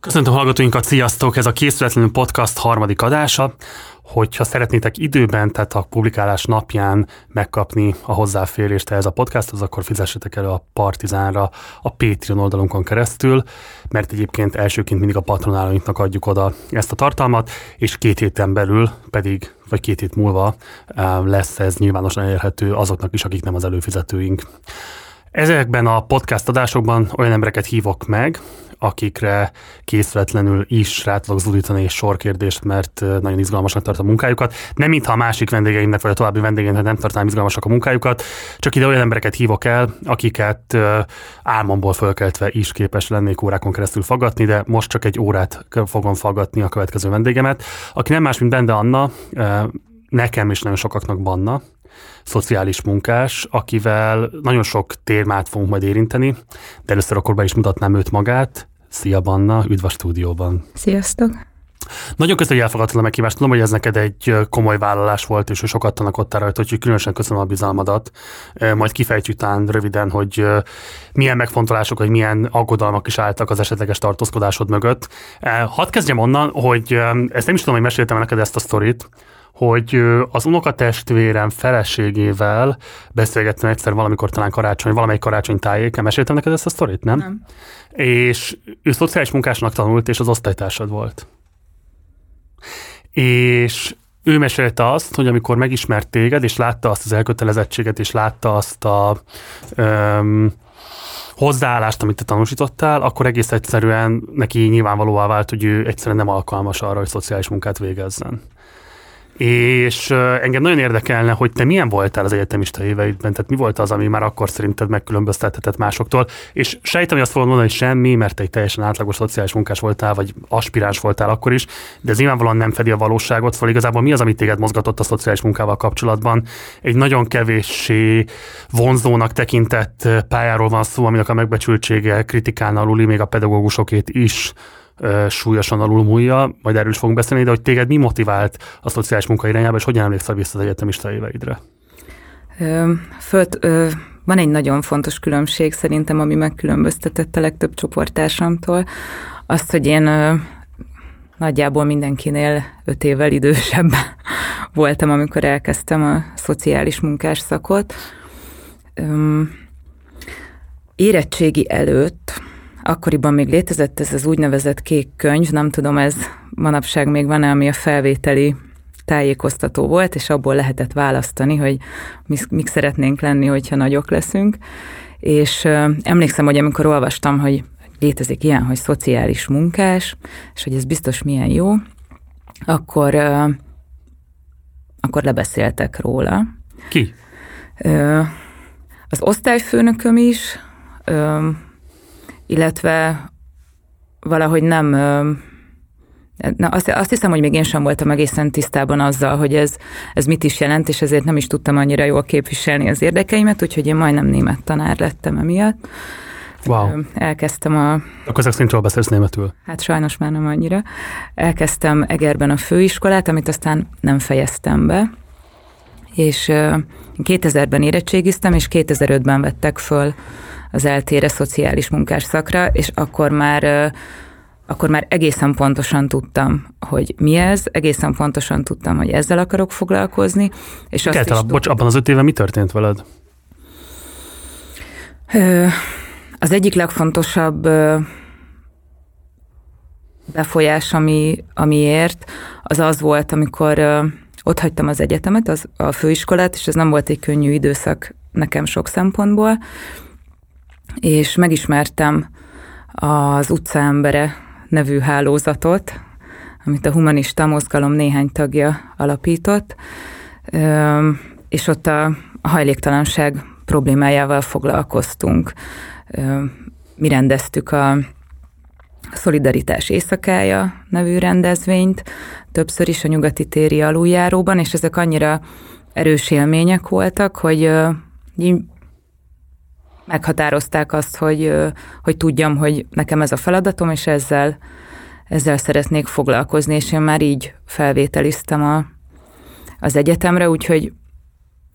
Köszöntöm hallgatóinkat, sziasztok! Ez a Készületlenül Podcast harmadik adása. Hogyha szeretnétek időben, tehát a publikálás napján megkapni a hozzáférést ehhez a podcasthoz, akkor fizessetek elő a Partizánra a Patreon oldalunkon keresztül, mert egyébként elsőként mindig a patronálóinknak adjuk oda ezt a tartalmat, és két héten belül pedig, vagy két hét múlva eh, lesz ez nyilvánosan elérhető azoknak is, akik nem az előfizetőink. Ezekben a podcast adásokban olyan embereket hívok meg, akikre készületlenül is rá tudok zúdítani egy sorkérdést, mert nagyon izgalmasnak tart a munkájukat. Nem mintha a másik vendégeimnek, vagy a további vendégeimnek nem tartanám izgalmasak a munkájukat, csak ide olyan embereket hívok el, akiket álmomból fölkeltve is képes lennék órákon keresztül faggatni, de most csak egy órát fogom faggatni a következő vendégemet, aki nem más, mint Bende Anna, nekem és nagyon sokaknak Banna, szociális munkás, akivel nagyon sok témát fogunk majd érinteni, de először akkor be is mutatnám őt magát. Szia Banna, üdv a stúdióban. Sziasztok! Nagyon köszönöm, hogy elfogadtad a meghívást. Tudom, hogy ez neked egy komoly vállalás volt, és sokat tannak ott rajta, úgyhogy különösen köszönöm a bizalmadat. Majd kifejtjük után röviden, hogy milyen megfontolások, hogy milyen aggodalmak is álltak az esetleges tartózkodásod mögött. Hadd kezdjem onnan, hogy ezt nem is tudom, hogy meséltem neked ezt a sztorit, hogy az unokatestvérem feleségével beszélgettem egyszer valamikor talán karácsony, valamelyik karácsony tájéken. Meséltem neked ezt a sztorit, nem? Nem. És ő szociális munkásnak tanult, és az osztálytársad volt. És ő mesélte azt, hogy amikor megismert téged, és látta azt az elkötelezettséget, és látta azt a öm, hozzáállást, amit te tanúsítottál, akkor egész egyszerűen neki nyilvánvalóvá vált, hogy ő egyszerűen nem alkalmas arra, hogy szociális munkát végezzen. És engem nagyon érdekelne, hogy te milyen voltál az egyetemista éveidben, tehát mi volt az, ami már akkor szerinted megkülönböztethetett másoktól, és sejtem, hogy azt fogod mondani, hogy semmi, mert egy teljesen átlagos szociális munkás voltál, vagy aspiráns voltál akkor is, de ez nyilvánvalóan nem fedi a valóságot, szóval igazából mi az, amit téged mozgatott a szociális munkával kapcsolatban? Egy nagyon kevéssé vonzónak tekintett pályáról van szó, aminek a megbecsültsége kritikán aluli, még a pedagógusokét is súlyosan alulmúlja, majd erről is fogunk beszélni, de hogy téged mi motivált a szociális munka irányába, és hogyan emlékszel vissza az egyetemista éveidre? Ö, ö, van egy nagyon fontos különbség szerintem, ami megkülönböztetett a legtöbb csoporttársamtól. Azt, hogy én ö, nagyjából mindenkinél öt évvel idősebb voltam, amikor elkezdtem a szociális munkás szakot. Ö, érettségi előtt Akkoriban még létezett ez az úgynevezett kék könyv, nem tudom, ez manapság még van-e, ami a felvételi tájékoztató volt, és abból lehetett választani, hogy mik szeretnénk lenni, hogyha nagyok leszünk. És emlékszem, hogy amikor olvastam, hogy létezik ilyen, hogy szociális munkás, és hogy ez biztos milyen jó, akkor, akkor lebeszéltek róla. Ki? Az osztályfőnököm is, illetve valahogy nem, na azt, azt hiszem, hogy még én sem voltam egészen tisztában azzal, hogy ez, ez mit is jelent, és ezért nem is tudtam annyira jól képviselni az érdekeimet, úgyhogy én majdnem német tanár lettem emiatt. Wow. Elkezdtem a... Akkor ezek szerint beszélsz németül? Hát sajnos már nem annyira. Elkezdtem Egerben a főiskolát, amit aztán nem fejeztem be, és 2000-ben érettségiztem, és 2005-ben vettek föl az eltére szociális munkás szakra, és akkor már akkor már egészen pontosan tudtam, hogy mi ez, egészen pontosan tudtam, hogy ezzel akarok foglalkozni. És azt Kellett, bocs, abban az öt éve mi történt veled? Az egyik legfontosabb befolyás, ami, amiért, az az volt, amikor ott hagytam az egyetemet, az, a főiskolát, és ez nem volt egy könnyű időszak nekem sok szempontból, és megismertem az utcaembere nevű hálózatot, amit a humanista mozgalom néhány tagja alapított, és ott a hajléktalanság problémájával foglalkoztunk. Mi rendeztük a Szolidaritás éjszakája nevű rendezvényt, többször is a nyugati téri aluljáróban, és ezek annyira erős élmények voltak, hogy meghatározták azt, hogy, hogy tudjam, hogy nekem ez a feladatom, és ezzel, ezzel szeretnék foglalkozni, és én már így felvételiztem a, az egyetemre, úgyhogy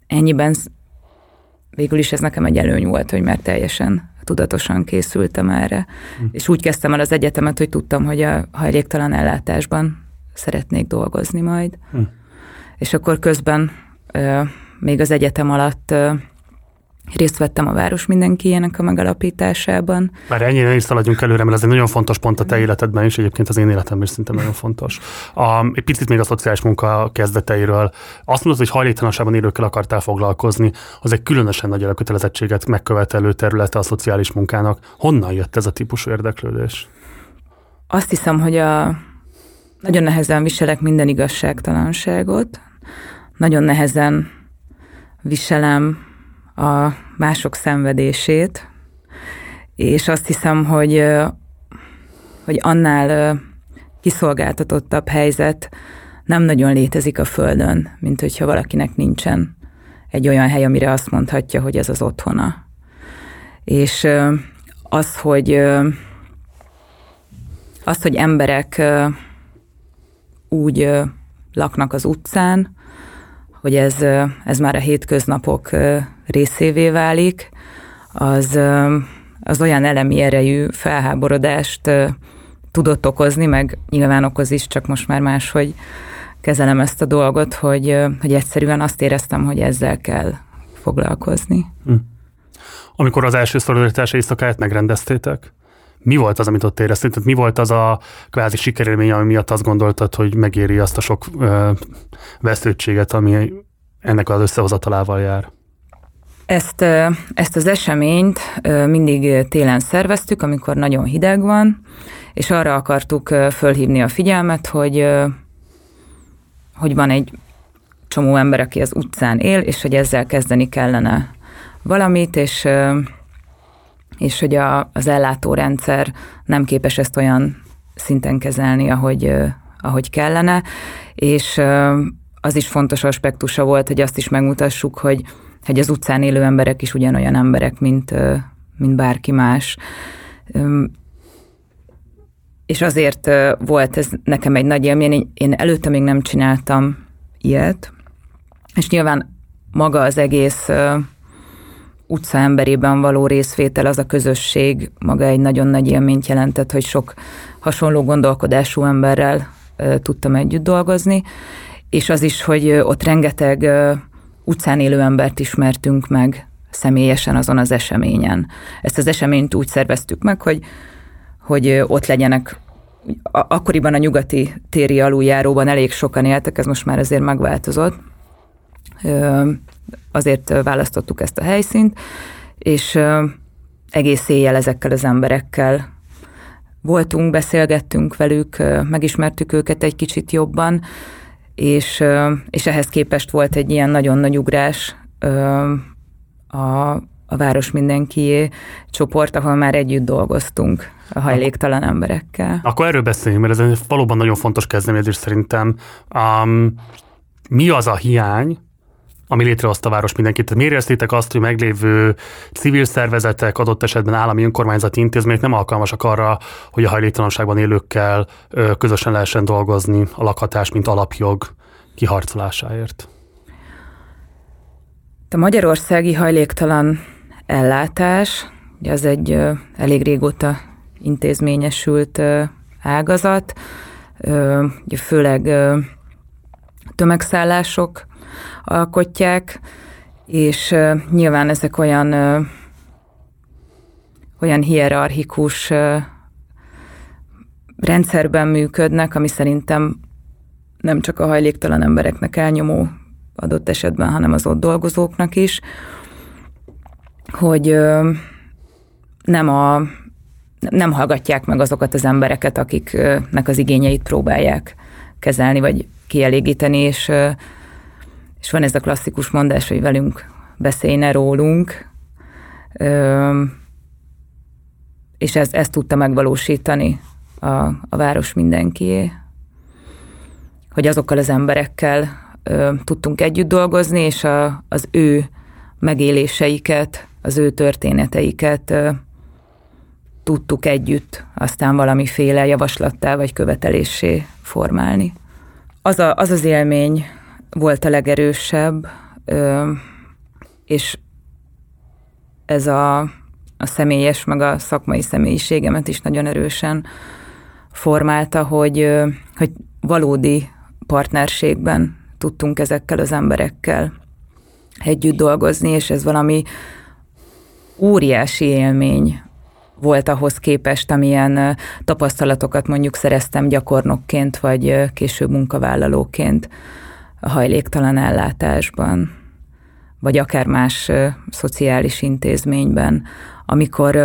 ennyiben végül is ez nekem egy előny volt, hogy már teljesen tudatosan készültem erre. Hm. És úgy kezdtem el az egyetemet, hogy tudtam, hogy a hajléktalan ellátásban szeretnék dolgozni majd. Hm. És akkor közben még az egyetem alatt Részt vettem a Város Mindenkiének a megalapításában. Már ennyire is szaladjunk előre, mert ez egy nagyon fontos pont a te életedben is, egyébként az én életemben is szinte nagyon fontos. A, egy picit még a szociális munka kezdeteiről. Azt mondod, hogy hajléktalanságban élőkkel akartál foglalkozni, az egy különösen nagy elkötelezettséget megkövetelő területe a szociális munkának. Honnan jött ez a típusú érdeklődés? Azt hiszem, hogy a nagyon nehezen viselek minden igazságtalanságot, nagyon nehezen viselem a mások szenvedését, és azt hiszem, hogy, hogy annál kiszolgáltatottabb helyzet nem nagyon létezik a Földön, mint hogyha valakinek nincsen egy olyan hely, amire azt mondhatja, hogy ez az otthona. És az, hogy az, hogy emberek úgy laknak az utcán, hogy ez, ez már a hétköznapok részévé válik, az, az olyan elemi erejű felháborodást tudott okozni, meg nyilván okoz is, csak most már máshogy kezelem ezt a dolgot, hogy, hogy egyszerűen azt éreztem, hogy ezzel kell foglalkozni. Hm. Amikor az első szolidaritás éjszakáját megrendeztétek, mi volt az, amit ott éreztél? Tehát mi volt az a kvázi sikerélmény, ami miatt azt gondoltad, hogy megéri azt a sok ö, vesződtséget, ami ennek az összehozatalával jár? Ezt, ezt az eseményt mindig télen szerveztük, amikor nagyon hideg van, és arra akartuk fölhívni a figyelmet, hogy, hogy van egy csomó ember, aki az utcán él, és hogy ezzel kezdeni kellene valamit, és, és hogy a, az ellátórendszer nem képes ezt olyan szinten kezelni, ahogy, ahogy kellene, és az is fontos aspektusa volt, hogy azt is megmutassuk, hogy hogy az utcán élő emberek is ugyanolyan emberek, mint, mint bárki más. És azért volt ez nekem egy nagy élmény, én előtte még nem csináltam ilyet, és nyilván maga az egész utca emberében való részvétel, az a közösség maga egy nagyon nagy élményt jelentett, hogy sok hasonló gondolkodású emberrel tudtam együtt dolgozni, és az is, hogy ott rengeteg utcán élő embert ismertünk meg személyesen azon az eseményen. Ezt az eseményt úgy szerveztük meg, hogy, hogy ott legyenek akkoriban a nyugati téri aluljáróban elég sokan éltek, ez most már azért megváltozott. Azért választottuk ezt a helyszínt, és egész éjjel ezekkel az emberekkel voltunk, beszélgettünk velük, megismertük őket egy kicsit jobban, és, és ehhez képest volt egy ilyen nagyon nagy ugrás a, a Város Mindenkié csoport, ahol már együtt dolgoztunk a hajléktalan emberekkel. Akkor erről beszéljünk, mert ez valóban nagyon fontos kezdeményezés szerintem. Um, mi az a hiány, ami létrehozta a város mindenkit. Tehát éreztétek azt, hogy meglévő civil szervezetek, adott esetben állami önkormányzati intézmények nem alkalmasak arra, hogy a hajléktalanságban élőkkel közösen lehessen dolgozni a lakhatás, mint alapjog kiharcolásáért? A magyarországi hajléktalan ellátás, ugye az egy elég régóta intézményesült ágazat, főleg tömegszállások alkotják, és nyilván ezek olyan olyan hierarchikus rendszerben működnek, ami szerintem nem csak a hajléktalan embereknek elnyomó adott esetben, hanem az ott dolgozóknak is, hogy nem a nem hallgatják meg azokat az embereket, akiknek az igényeit próbálják kezelni, vagy kielégíteni, és és van ez a klasszikus mondás, hogy velünk beszélne rólunk, és ez, ezt tudta megvalósítani a, a város mindenkié, hogy azokkal az emberekkel ö, tudtunk együtt dolgozni, és a, az ő megéléseiket, az ő történeteiket ö, tudtuk együtt aztán valamiféle javaslattá vagy követeléssé formálni. Az, a, az az élmény, volt a legerősebb, és ez a a személyes, meg a szakmai személyiségemet is nagyon erősen formálta, hogy, hogy valódi partnerségben tudtunk ezekkel az emberekkel együtt dolgozni, és ez valami óriási élmény volt ahhoz képest, amilyen tapasztalatokat mondjuk szereztem gyakornokként, vagy később munkavállalóként a hajléktalan ellátásban, vagy akár más szociális intézményben, amikor,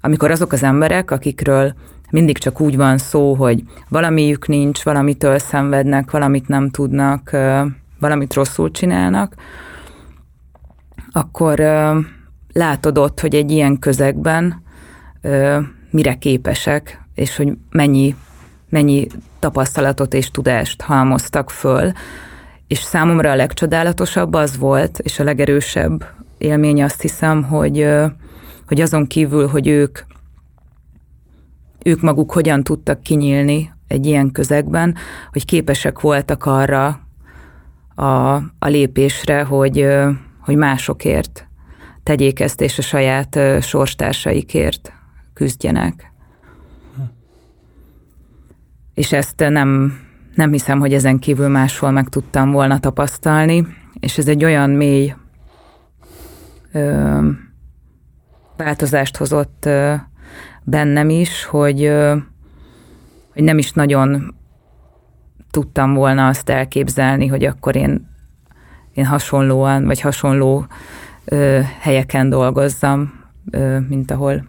amikor azok az emberek, akikről mindig csak úgy van szó, hogy valamiük nincs, valamitől szenvednek, valamit nem tudnak, valamit rosszul csinálnak, akkor látod ott, hogy egy ilyen közegben mire képesek, és hogy mennyi, mennyi tapasztalatot és tudást halmoztak föl, és számomra a legcsodálatosabb az volt, és a legerősebb élmény azt hiszem, hogy, hogy azon kívül, hogy ők ők maguk hogyan tudtak kinyílni egy ilyen közegben, hogy képesek voltak arra a, a lépésre, hogy, hogy másokért tegyék ezt, és a saját sorstársaikért küzdjenek. És ezt nem, nem hiszem, hogy ezen kívül máshol meg tudtam volna tapasztalni, és ez egy olyan mély ö, változást hozott ö, bennem is, hogy, hogy nem is nagyon tudtam volna azt elképzelni, hogy akkor én, én hasonlóan, vagy hasonló ö, helyeken dolgozzam, ö, mint ahol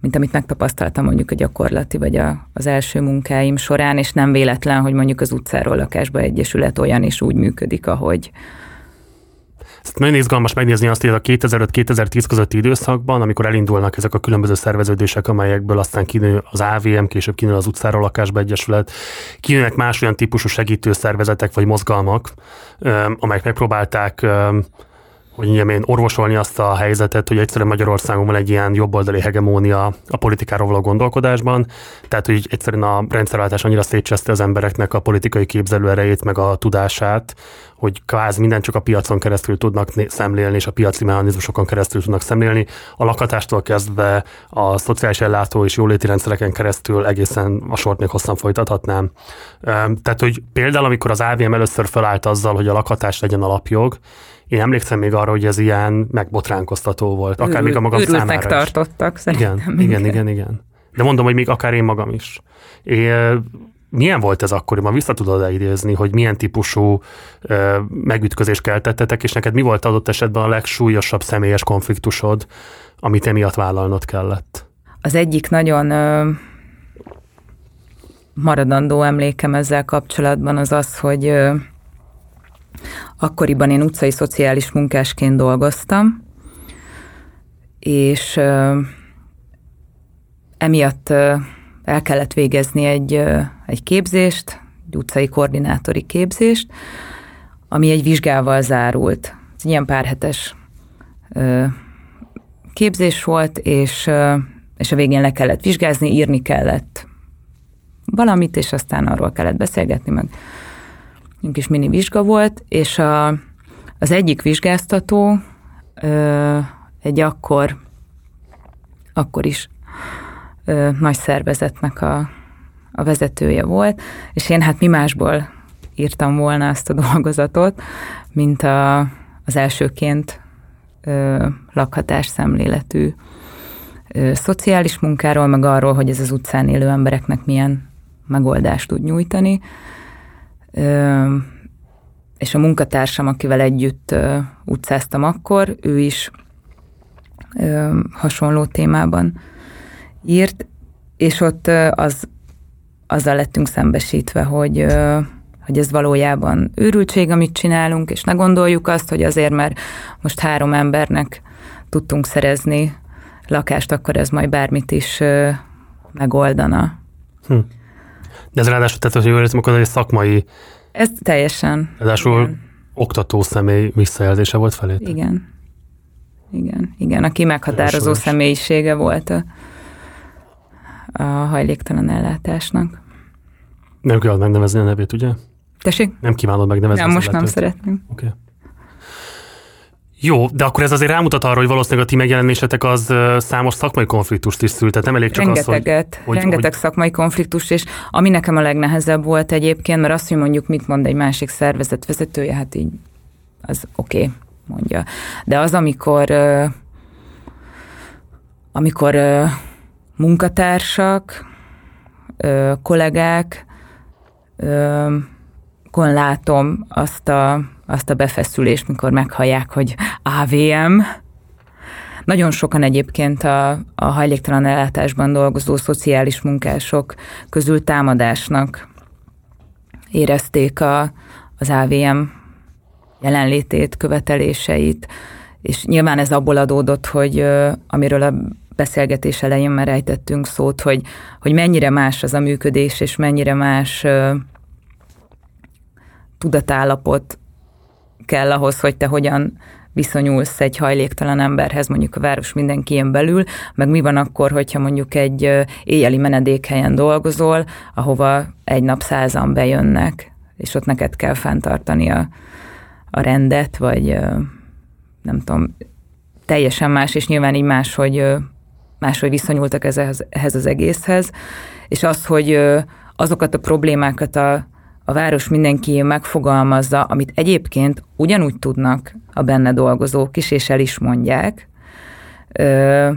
mint amit megtapasztaltam mondjuk a gyakorlati vagy a, az első munkáim során, és nem véletlen, hogy mondjuk az utcáról lakásba egyesület olyan is úgy működik, ahogy, ezt nagyon izgalmas megnézni azt, hogy a 2005-2010 közötti időszakban, amikor elindulnak ezek a különböző szerveződések, amelyekből aztán kinő az AVM, később kinő az utcáról lakásba egyesület, kinőnek más olyan típusú segítő szervezetek vagy mozgalmak, amelyek megpróbálták hogy mondjam én, orvosolni azt a helyzetet, hogy egyszerűen Magyarországon van egy ilyen jobboldali hegemónia a politikáról való gondolkodásban, tehát hogy egyszerűen a rendszerváltás annyira szétcseszte az embereknek a politikai képzelő erejét, meg a tudását, hogy kvázi minden csak a piacon keresztül tudnak szemlélni, és a piaci mechanizmusokon keresztül tudnak szemlélni. A lakatástól kezdve a szociális ellátó és jóléti rendszereken keresztül egészen a sort még hosszan folytathatnám. Tehát, hogy például, amikor az AVM először felállt azzal, hogy a lakatás legyen alapjog, én emlékszem még arra, hogy ez ilyen megbotránkoztató volt, akár Ürül, még a magam számára tartottak szerintem. Igen, igen, igen, igen. De mondom, hogy még akár én magam is. É, milyen volt ez akkoriban? Vissza tudod idézni, hogy milyen típusú ö, megütközést keltettetek, és neked mi volt adott esetben a legsúlyosabb személyes konfliktusod, amit emiatt vállalnod kellett? Az egyik nagyon ö, maradandó emlékem ezzel kapcsolatban az az, hogy ö, Akkoriban én utcai szociális munkásként dolgoztam, és emiatt el kellett végezni egy, egy képzést, egy utcai koordinátori képzést, ami egy vizsgával zárult. Ez ilyen párhetes képzés volt, és, és a végén le kellett vizsgázni, írni kellett valamit, és aztán arról kellett beszélgetni, meg kis mini vizsga volt, és a, az egyik vizsgáztató ö, egy akkor, akkor is ö, nagy szervezetnek a, a vezetője volt, és én hát mi másból írtam volna ezt a dolgozatot, mint a, az elsőként ö, lakhatás szemléletű ö, szociális munkáról, meg arról, hogy ez az utcán élő embereknek milyen megoldást tud nyújtani és a munkatársam, akivel együtt utcáztam akkor, ő is hasonló témában írt, és ott az, azzal lettünk szembesítve, hogy, hogy ez valójában őrültség, amit csinálunk, és ne gondoljuk azt, hogy azért, mert most három embernek tudtunk szerezni lakást, akkor ez majd bármit is megoldana. Hm. De ez ráadásul, tehát, hogy jól érzem, akkor egy szakmai... Ez teljesen. Ráadásul igen. oktató személy visszajelzése volt felé. Igen. Igen, igen, aki meghatározó személyisége volt a, a hajléktalan ellátásnak. Nem kell megnevezni a nevét, ugye? Tessék? Nem kívánod megnevezni. Nem, most nem szeretném. Oké. Okay. Jó, de akkor ez azért rámutat arra, hogy valószínűleg a ti megjelenésetek az számos szakmai konfliktust is szült, tehát nem elég csak Rengeteget, az, hogy... Rengeteg hogy... szakmai konfliktus, és ami nekem a legnehezebb volt egyébként, mert azt, hogy mondjuk mit mond egy másik szervezet vezetője, hát így az oké, okay, mondja. De az, amikor amikor munkatársak, kollégák, kon látom azt a, azt a befeszülést, mikor meghallják, hogy AVM. Nagyon sokan egyébként a, a hajléktalan ellátásban dolgozó szociális munkások közül támadásnak érezték a, az AVM jelenlétét, követeléseit, és nyilván ez abból adódott, hogy amiről a beszélgetés elején már ejtettünk szót, hogy, hogy mennyire más az a működés, és mennyire más tudatállapot kell ahhoz, hogy te hogyan viszonyulsz egy hajléktalan emberhez, mondjuk a város mindenki ilyen belül, meg mi van akkor, hogyha mondjuk egy éjjeli menedékhelyen dolgozol, ahova egy nap százan bejönnek, és ott neked kell fenntartani a, a rendet, vagy nem tudom, teljesen más, és nyilván így más, hogy máshogy viszonyultak ehhez, ehhez az egészhez, és az, hogy azokat a problémákat a, a város mindenki megfogalmazza, amit egyébként ugyanúgy tudnak a benne dolgozók is, és el is mondják, ö,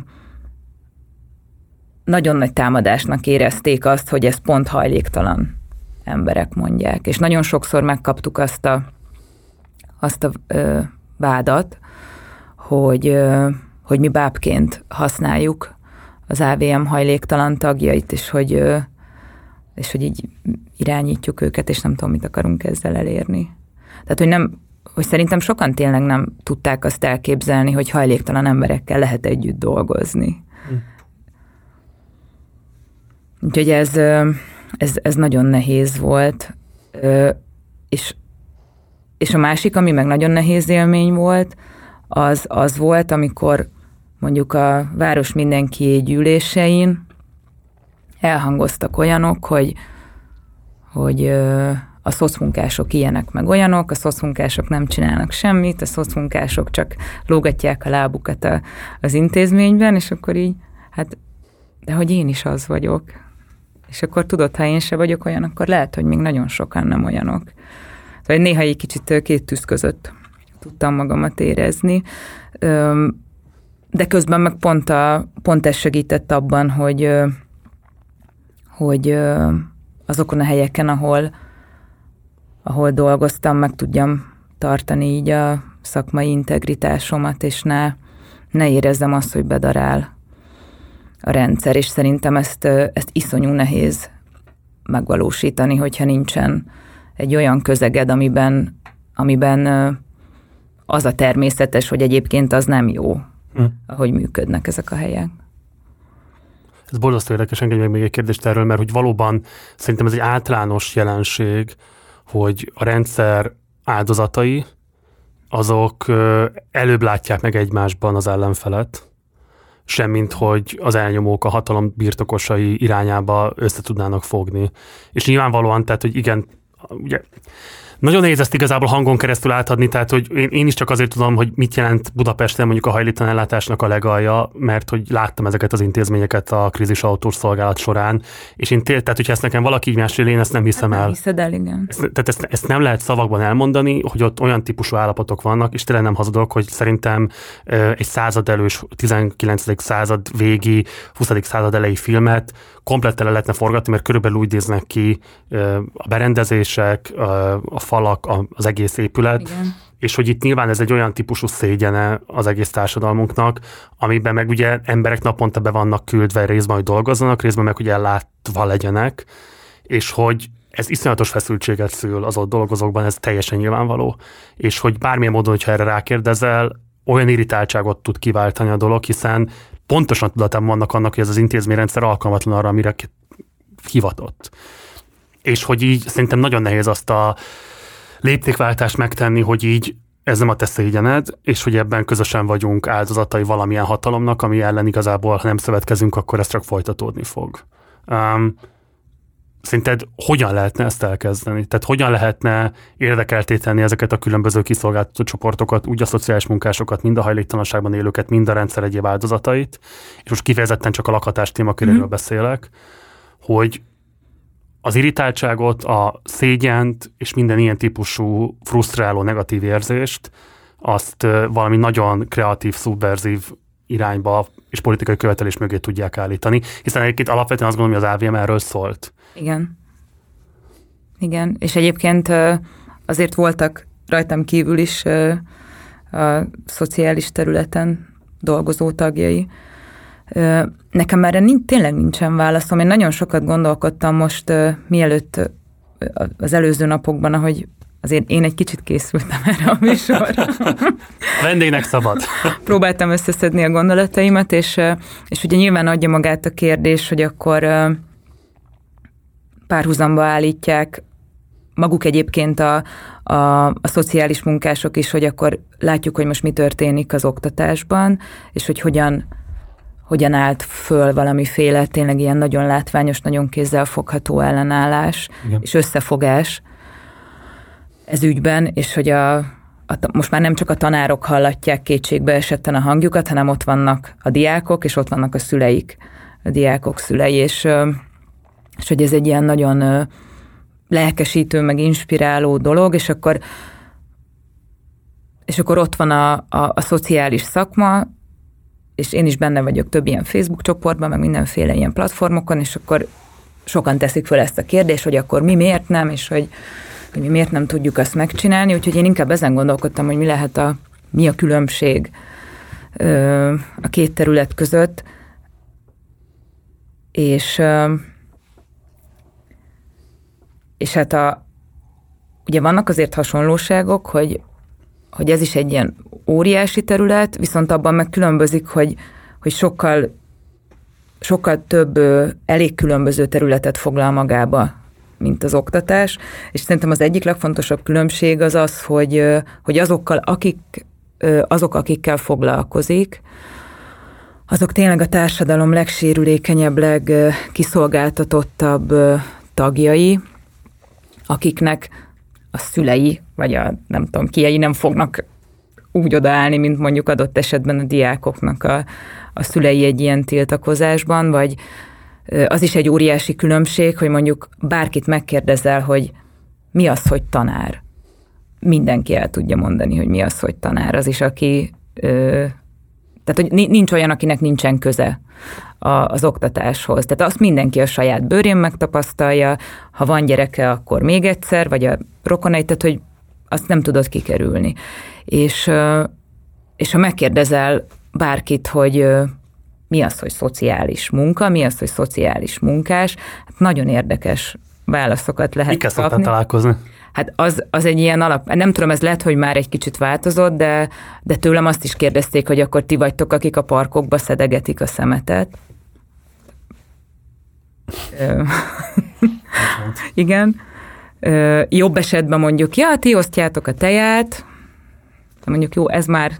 nagyon nagy támadásnak érezték azt, hogy ez pont hajléktalan emberek mondják. És nagyon sokszor megkaptuk azt a, azt a ö, vádat, hogy, ö, hogy mi bábként használjuk az AVM hajléktalan tagjait, és hogy, és hogy így irányítjuk őket, és nem tudom, mit akarunk ezzel elérni. Tehát, hogy nem, hogy szerintem sokan tényleg nem tudták azt elképzelni, hogy hajléktalan emberekkel lehet együtt dolgozni. Hm. Úgyhogy ez, ez, ez nagyon nehéz volt. És, és a másik, ami meg nagyon nehéz élmény volt, az, az volt, amikor mondjuk a város mindenki gyűlésein elhangoztak olyanok, hogy, hogy a szocmunkások ilyenek meg olyanok, a szocmunkások nem csinálnak semmit, a szocmunkások csak lógatják a lábukat a, az intézményben, és akkor így, hát, de hogy én is az vagyok. És akkor tudod, ha én se vagyok olyan, akkor lehet, hogy még nagyon sokan nem olyanok. Szóval néha egy kicsit két tűz között tudtam magamat érezni de közben meg pont, a, pont ez segített abban, hogy, hogy azokon a helyeken, ahol, ahol dolgoztam, meg tudjam tartani így a szakmai integritásomat, és ne, ne érezzem azt, hogy bedarál a rendszer, és szerintem ezt, ezt iszonyú nehéz megvalósítani, hogyha nincsen egy olyan közeged, amiben, amiben az a természetes, hogy egyébként az nem jó, mm. ahogy működnek ezek a helyek. Ez borzasztó érdekes, engedj meg még egy kérdést erről, mert hogy valóban szerintem ez egy általános jelenség, hogy a rendszer áldozatai, azok előbb látják meg egymásban az ellenfelet, semmint hogy az elnyomók a hatalom birtokosai irányába össze tudnának fogni. És nyilvánvalóan, tehát, hogy igen, ugye nagyon nehéz ezt igazából hangon keresztül átadni, tehát hogy én, én is csak azért tudom, hogy mit jelent Budapesten mondjuk a hajlítan ellátásnak a legalja, mert hogy láttam ezeket az intézményeket a krízis autós szolgálat során, és én tél, tehát hogyha ezt nekem valaki így mesél, én ezt nem hiszem hát el. Nem hiszed el, igen. Ezt, tehát ezt, ezt, nem lehet szavakban elmondani, hogy ott olyan típusú állapotok vannak, és tényleg nem hazudok, hogy szerintem egy század elős, 19. század végi, 20. század elejé filmet komplettel lehetne forgatni, mert körülbelül úgy néznek ki a berendezések, a falak, az egész épület, Igen. és hogy itt nyilván ez egy olyan típusú szégyene az egész társadalmunknak, amiben meg ugye emberek naponta be vannak küldve, részben, hogy dolgozzanak, részben meg, hogy ellátva legyenek, és hogy ez iszonyatos feszültséget szül az ott dolgozókban, ez teljesen nyilvánvaló. És hogy bármilyen módon, hogyha erre rákérdezel, olyan irritáltságot tud kiváltani a dolog, hiszen pontosan tudatában vannak annak, hogy ez az intézményrendszer alkalmatlan arra, amire hivatott. És hogy így szerintem nagyon nehéz azt a léptékváltást megtenni, hogy így ez nem a te szégyened, és hogy ebben közösen vagyunk áldozatai valamilyen hatalomnak, ami ellen igazából, ha nem szövetkezünk, akkor ez csak folytatódni fog. Um, szerinted hogyan lehetne ezt elkezdeni? Tehát hogyan lehetne érdekelté tenni ezeket a különböző kiszolgáltató csoportokat, úgy a szociális munkásokat, mind a hajléktalanságban élőket, mind a rendszer egyéb áldozatait, és most kifejezetten csak a lakhatás témaköréről mm. beszélek, hogy az irritáltságot, a szégyent és minden ilyen típusú frusztráló negatív érzést, azt valami nagyon kreatív, szubverzív irányba és politikai követelés mögé tudják állítani, hiszen egyébként alapvetően azt gondolom, hogy az AVM erről szólt. Igen. Igen, és egyébként azért voltak rajtam kívül is a szociális területen dolgozó tagjai. Nekem már nincs, tényleg nincsen válaszom. Én nagyon sokat gondolkodtam most, mielőtt az előző napokban, ahogy azért én egy kicsit készültem erre a műsorra. Vendégnek szabad. Próbáltam összeszedni a gondolataimat, és, és ugye nyilván adja magát a kérdés, hogy akkor párhuzamba állítják maguk egyébként a, a, a szociális munkások is, hogy akkor látjuk, hogy most mi történik az oktatásban, és hogy hogyan, hogyan állt föl valamiféle tényleg ilyen nagyon látványos, nagyon kézzelfogható ellenállás Igen. és összefogás ez ügyben, és hogy a, a, most már nem csak a tanárok hallatják kétségbe esetten a hangjukat, hanem ott vannak a diákok, és ott vannak a szüleik, a diákok szülei, és, és hogy ez egy ilyen nagyon lelkesítő, meg inspiráló dolog, és akkor és akkor ott van a, a, a szociális szakma, és én is benne vagyok több ilyen Facebook csoportban, meg mindenféle ilyen platformokon, és akkor sokan teszik fel ezt a kérdést, hogy akkor mi miért nem, és hogy, hogy mi miért nem tudjuk azt megcsinálni, úgyhogy én inkább ezen gondolkodtam, hogy mi lehet a, mi a különbség ö, a két terület között, és ö, és hát a, ugye vannak azért hasonlóságok, hogy, hogy ez is egy ilyen óriási terület, viszont abban meg különbözik, hogy, hogy sokkal, sokkal több elég különböző területet foglal magába, mint az oktatás, és szerintem az egyik legfontosabb különbség az az, hogy, hogy azokkal, akik, azok, akikkel foglalkozik, azok tényleg a társadalom legsérülékenyebb, legkiszolgáltatottabb tagjai, akiknek a szülei, vagy a nem tudom, kiei nem fognak úgy odaállni, mint mondjuk adott esetben a diákoknak a, a szülei egy ilyen tiltakozásban, vagy az is egy óriási különbség, hogy mondjuk bárkit megkérdezel, hogy mi az, hogy tanár. Mindenki el tudja mondani, hogy mi az, hogy tanár. Az is, aki... Ö, tehát, hogy nincs olyan, akinek nincsen köze a, az oktatáshoz. Tehát azt mindenki a saját bőrén megtapasztalja, ha van gyereke, akkor még egyszer, vagy a rokonai, tehát hogy azt nem tudod kikerülni. És, és ha megkérdezel bárkit, hogy mi az, hogy szociális munka, mi az, hogy szociális munkás, hát nagyon érdekes válaszokat lehet Mikkel kapni. találkozni? Hát az, az egy ilyen alap, nem tudom, ez lehet, hogy már egy kicsit változott, de, de tőlem azt is kérdezték, hogy akkor ti vagytok, akik a parkokba szedegetik a szemetet. Igen. Jobb esetben mondjuk, ja, ti osztjátok a teját, mondjuk jó, ez már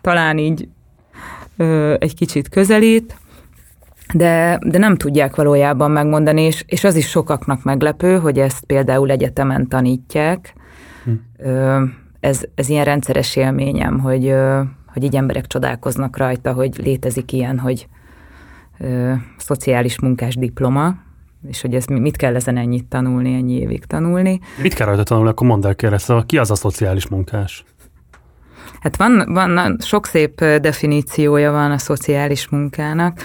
talán így egy kicsit közelít, de, de nem tudják valójában megmondani, és, és az is sokaknak meglepő, hogy ezt például egyetemen tanítják. Hm. Ez, ez ilyen rendszeres élményem, hogy, hogy így emberek csodálkoznak rajta, hogy létezik ilyen, hogy ö, szociális munkás diploma, és hogy ezt mit kell ezen ennyit tanulni, ennyi évig tanulni. Mit kell rajta tanulni, akkor mondd el kérlek, szóval ki az a szociális munkás? Hát van, van sok szép definíciója van a szociális munkának.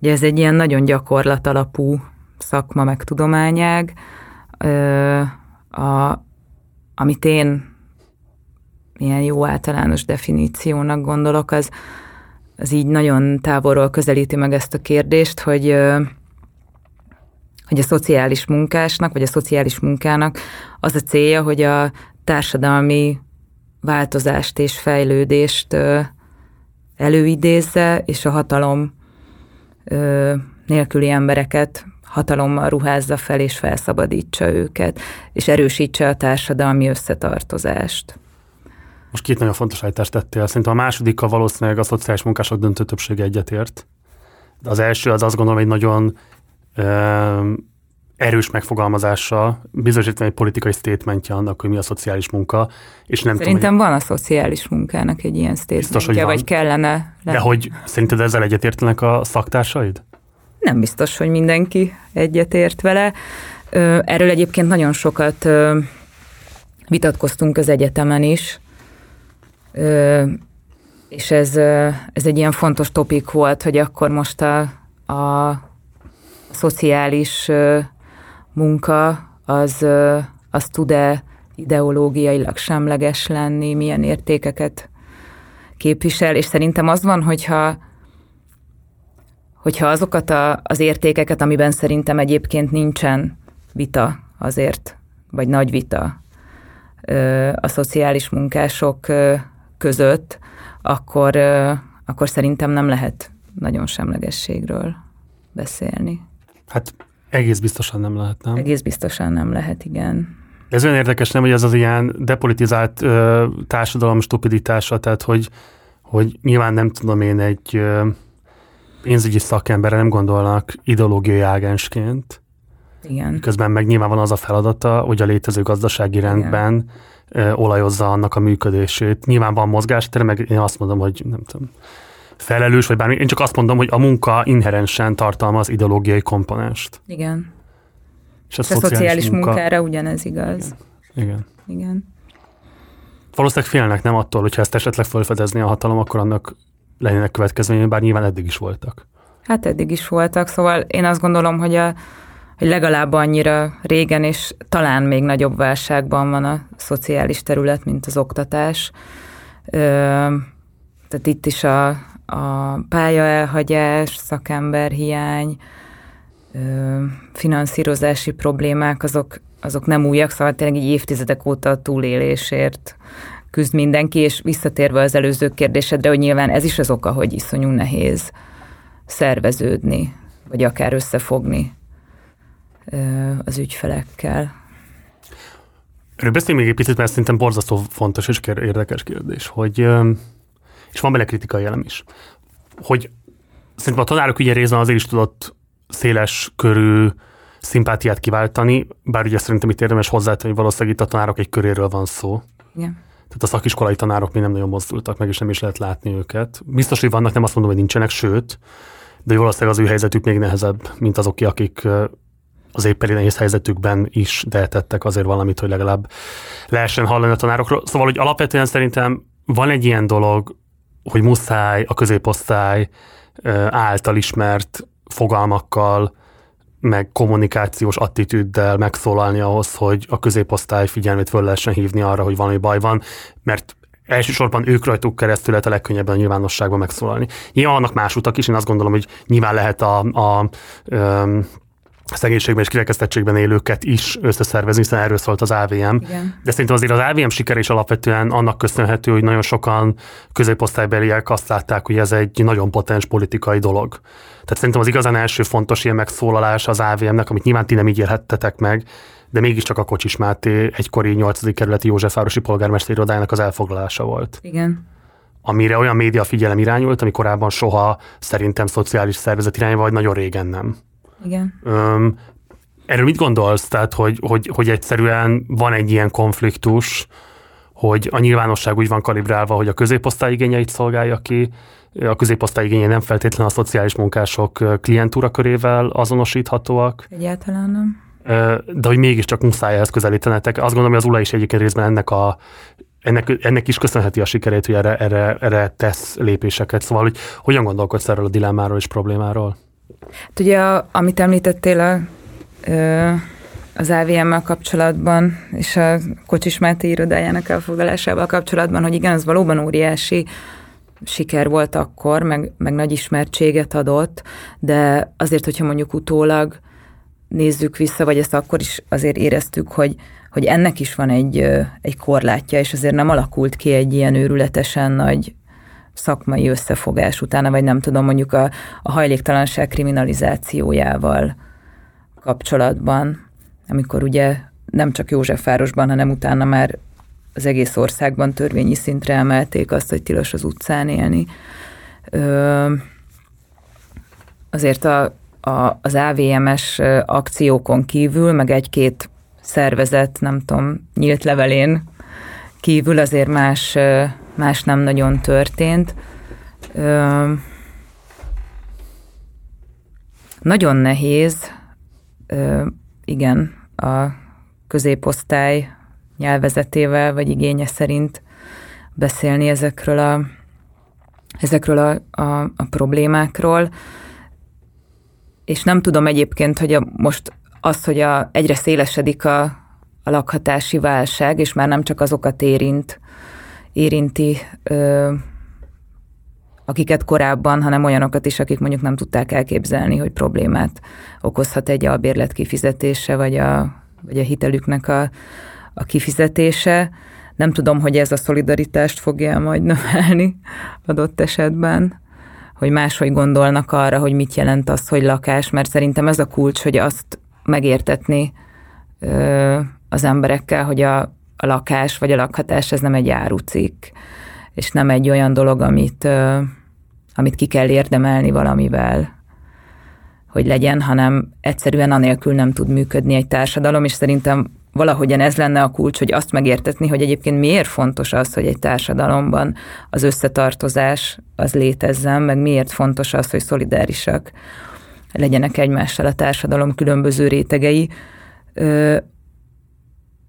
Ugye ez egy ilyen nagyon gyakorlat alapú szakma, meg tudományág. A, amit én ilyen jó általános definíciónak gondolok, az, az így nagyon távolról közelíti meg ezt a kérdést, hogy hogy a szociális munkásnak, vagy a szociális munkának az a célja, hogy a társadalmi változást és fejlődést előidézze, és a hatalom nélküli embereket hatalommal ruházza fel, és felszabadítsa őket, és erősítse a társadalmi összetartozást. Most két nagyon fontos állítást tettél. Szerintem a másodikkal valószínűleg a szociális munkások döntő többsége egyetért. De az első az azt gondolom, egy nagyon ö, erős megfogalmazása, bizonyítani egy politikai statementje annak, hogy mi a szociális munka, és nem Szerintem tudom, van a szociális munkának egy ilyen Biztos, hogy statementje, van. vagy kellene. De le- hogy szerinted ezzel egyetértenek a szaktársaid? Nem biztos, hogy mindenki egyetért vele. Erről egyébként nagyon sokat vitatkoztunk az egyetemen is, és ez, ez egy ilyen fontos topik volt, hogy akkor most a, a szociális munka az, az tud-e ideológiailag semleges lenni, milyen értékeket képvisel, és szerintem az van, hogyha hogyha azokat a, az értékeket, amiben szerintem egyébként nincsen vita azért, vagy nagy vita a szociális munkások között, akkor, akkor szerintem nem lehet nagyon semlegességről beszélni. Hát egész biztosan nem lehet, nem? Egész biztosan nem lehet, igen. Ez olyan érdekes, nem, hogy ez az ilyen depolitizált ö, társadalom stupiditása, tehát hogy, hogy nyilván nem tudom én egy ö, pénzügyi szakemberre nem gondolnak ideológiai ágensként, Igen. közben meg nyilván van az a feladata, hogy a létező gazdasági rendben ö, olajozza annak a működését. Nyilván van mozgástere, meg én azt mondom, hogy nem tudom, felelős, vagy bármi. Én csak azt mondom, hogy a munka inherensen tartalmaz ideológiai komponenst. Igen. És a, És a szociális munkára ugyanez igaz. Igen. Igen. Valószínűleg félnek nem attól, hogyha ezt esetleg felfedezni a hatalom, akkor annak lennének következményei, bár nyilván eddig is voltak. Hát eddig is voltak, szóval én azt gondolom, hogy, a, hogy legalább annyira régen, és talán még nagyobb válságban van a szociális terület, mint az oktatás. Tehát itt is a, a pályaelhagyás, szakemberhiány, ö, finanszírozási problémák, azok, azok nem újak, szóval tényleg így évtizedek óta a túlélésért küzd mindenki, és visszatérve az előző kérdésedre, hogy nyilván ez is az oka, hogy iszonyú nehéz szerveződni, vagy akár összefogni az ügyfelekkel. Erről beszéljünk még egy picit, mert szerintem borzasztó fontos és érdekes kérdés, hogy, és van bele kritikai elem is, hogy szerintem a tanárok ugye részben azért is tudott széles körű szimpátiát kiváltani, bár ugye szerintem itt érdemes hozzátenni, hogy valószínűleg itt a tanárok egy köréről van szó. Igen. Tehát a szakiskolai tanárok még nem nagyon mozdultak meg, és nem is lehet látni őket. Biztos, hogy vannak, nem azt mondom, hogy nincsenek, sőt, de valószínűleg az ő helyzetük még nehezebb, mint azok, akik az éppeli nehéz helyzetükben is tehetettek azért valamit, hogy legalább lehessen hallani a tanárokról. Szóval, hogy alapvetően szerintem van egy ilyen dolog, hogy muszáj a középosztály által ismert fogalmakkal, meg kommunikációs attitűddel megszólalni ahhoz, hogy a középosztály figyelmét föl lehessen hívni arra, hogy valami baj van, mert elsősorban ők rajtuk keresztül lehet a legkönnyebben a nyilvánosságban megszólalni. Nyilván vannak más utak is, én azt gondolom, hogy nyilván lehet a, a, a szegénységben és kirekesztettségben élőket is összeszervezni, hiszen erről szólt az AVM. Igen. De szerintem azért az AVM siker is alapvetően annak köszönhető, hogy nagyon sokan középosztálybeliek azt látták, hogy ez egy nagyon potens politikai dolog. Tehát szerintem az igazán első fontos ilyen megszólalás az AVM-nek, amit nyilván ti nem így élhettetek meg, de mégiscsak a Kocsis Máté egykori 8. kerületi Józsefvárosi polgármester irodájának az elfoglalása volt Igen. amire olyan média figyelem irányult, ami korábban soha szerintem szociális szervezet irányba, vagy nagyon régen nem. Igen. Öm, erről mit gondolsz? Tehát, hogy, hogy, hogy egyszerűen van egy ilyen konfliktus, hogy a nyilvánosság úgy van kalibrálva, hogy a középosztály igényeit szolgálja ki, a középosztály igényei nem feltétlenül a szociális munkások klientúra körével azonosíthatóak, Egyáltalán nem. de hogy mégiscsak muszáj ehhez közelítenetek. Azt gondolom, hogy az ULA is egyébként részben ennek a ennek, ennek is köszönheti a sikerét, hogy erre, erre, erre tesz lépéseket. Szóval, hogy hogyan gondolkodsz erről a dilemmáról és problémáról? Hát ugye, amit említettél a, az AVM-mel kapcsolatban, és a Kocsis Máté irodájának elfoglalásával kapcsolatban, hogy igen, az valóban óriási siker volt akkor, meg, meg nagy ismertséget adott, de azért, hogyha mondjuk utólag nézzük vissza, vagy ezt akkor is azért éreztük, hogy, hogy ennek is van egy, egy korlátja, és azért nem alakult ki egy ilyen őrületesen nagy szakmai összefogás utána, vagy nem tudom, mondjuk a, a hajléktalanság kriminalizációjával kapcsolatban, amikor ugye nem csak Józsefvárosban, hanem utána már az egész országban törvényi szintre emelték azt, hogy tilos az utcán élni. Ö, azért a, a, az AVMS akciókon kívül, meg egy-két szervezet, nem tudom, nyílt levelén kívül azért más, más nem nagyon történt. Ö, nagyon nehéz, ö, igen, a középosztály nyelvezetével vagy igénye szerint beszélni ezekről a, ezekről a, a, a problémákról. És nem tudom egyébként, hogy a, most az, hogy a, egyre szélesedik a, a lakhatási válság, és már nem csak azokat érint, érinti, ö, akiket korábban, hanem olyanokat is, akik mondjuk nem tudták elképzelni, hogy problémát okozhat egy albérlet kifizetése, vagy a, vagy a hitelüknek a, a kifizetése. Nem tudom, hogy ez a szolidaritást fogja majd növelni adott esetben, hogy máshogy gondolnak arra, hogy mit jelent az, hogy lakás, mert szerintem ez a kulcs, hogy azt megértetni ö, az emberekkel, hogy a, a lakás vagy a lakhatás ez nem egy árucikk, és nem egy olyan dolog, amit, amit ki kell érdemelni valamivel, hogy legyen, hanem egyszerűen anélkül nem tud működni egy társadalom, és szerintem valahogyan ez lenne a kulcs, hogy azt megértetni, hogy egyébként miért fontos az, hogy egy társadalomban az összetartozás az létezzen, meg miért fontos az, hogy szolidárisak legyenek egymással a társadalom különböző rétegei,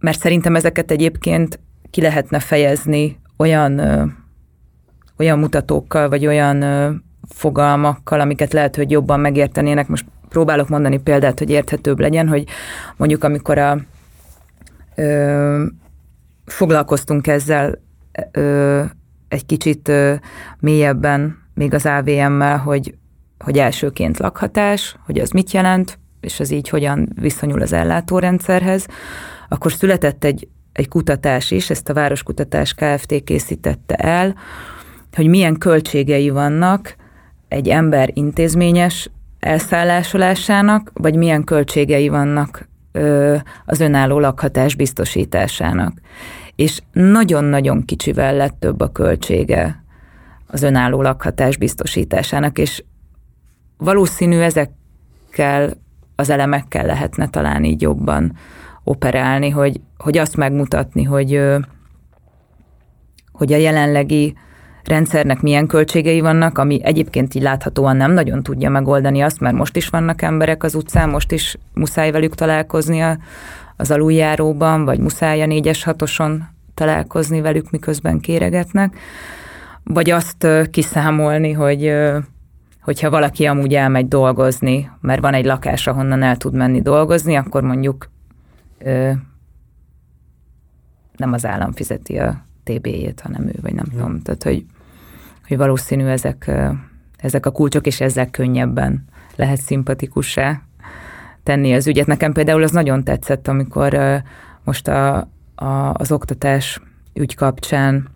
mert szerintem ezeket egyébként ki lehetne fejezni olyan, olyan mutatókkal, vagy olyan fogalmakkal, amiket lehet, hogy jobban megértenének. Most próbálok mondani példát, hogy érthetőbb legyen, hogy mondjuk amikor a ö, foglalkoztunk ezzel ö, egy kicsit ö, mélyebben, még az AVM-mel, hogy, hogy elsőként lakhatás, hogy az mit jelent, és az így hogyan viszonyul az ellátórendszerhez, akkor született egy, egy kutatás is, ezt a Városkutatás Kft. készítette el, hogy milyen költségei vannak egy ember intézményes elszállásolásának, vagy milyen költségei vannak az önálló lakhatás biztosításának. És nagyon-nagyon kicsivel lett több a költsége az önálló lakhatás biztosításának, és valószínű ezekkel az elemekkel lehetne talán így jobban operálni, hogy, hogy azt megmutatni, hogy, hogy a jelenlegi rendszernek milyen költségei vannak, ami egyébként így láthatóan nem nagyon tudja megoldani azt, mert most is vannak emberek az utcán, most is muszáj velük találkozni az aluljáróban, vagy muszáj a négyes hatoson találkozni velük, miközben kéregetnek, vagy azt kiszámolni, hogy hogyha valaki amúgy elmegy dolgozni, mert van egy lakás, ahonnan el tud menni dolgozni, akkor mondjuk nem az állam fizeti a TB-jét, hanem ő, vagy nem ja. tudom. Tehát, hogy, hogy valószínű ezek, ezek a kulcsok, és ezzel könnyebben lehet szimpatikussá tenni az ügyet. Nekem például az nagyon tetszett, amikor most a, a, az oktatás ügy kapcsán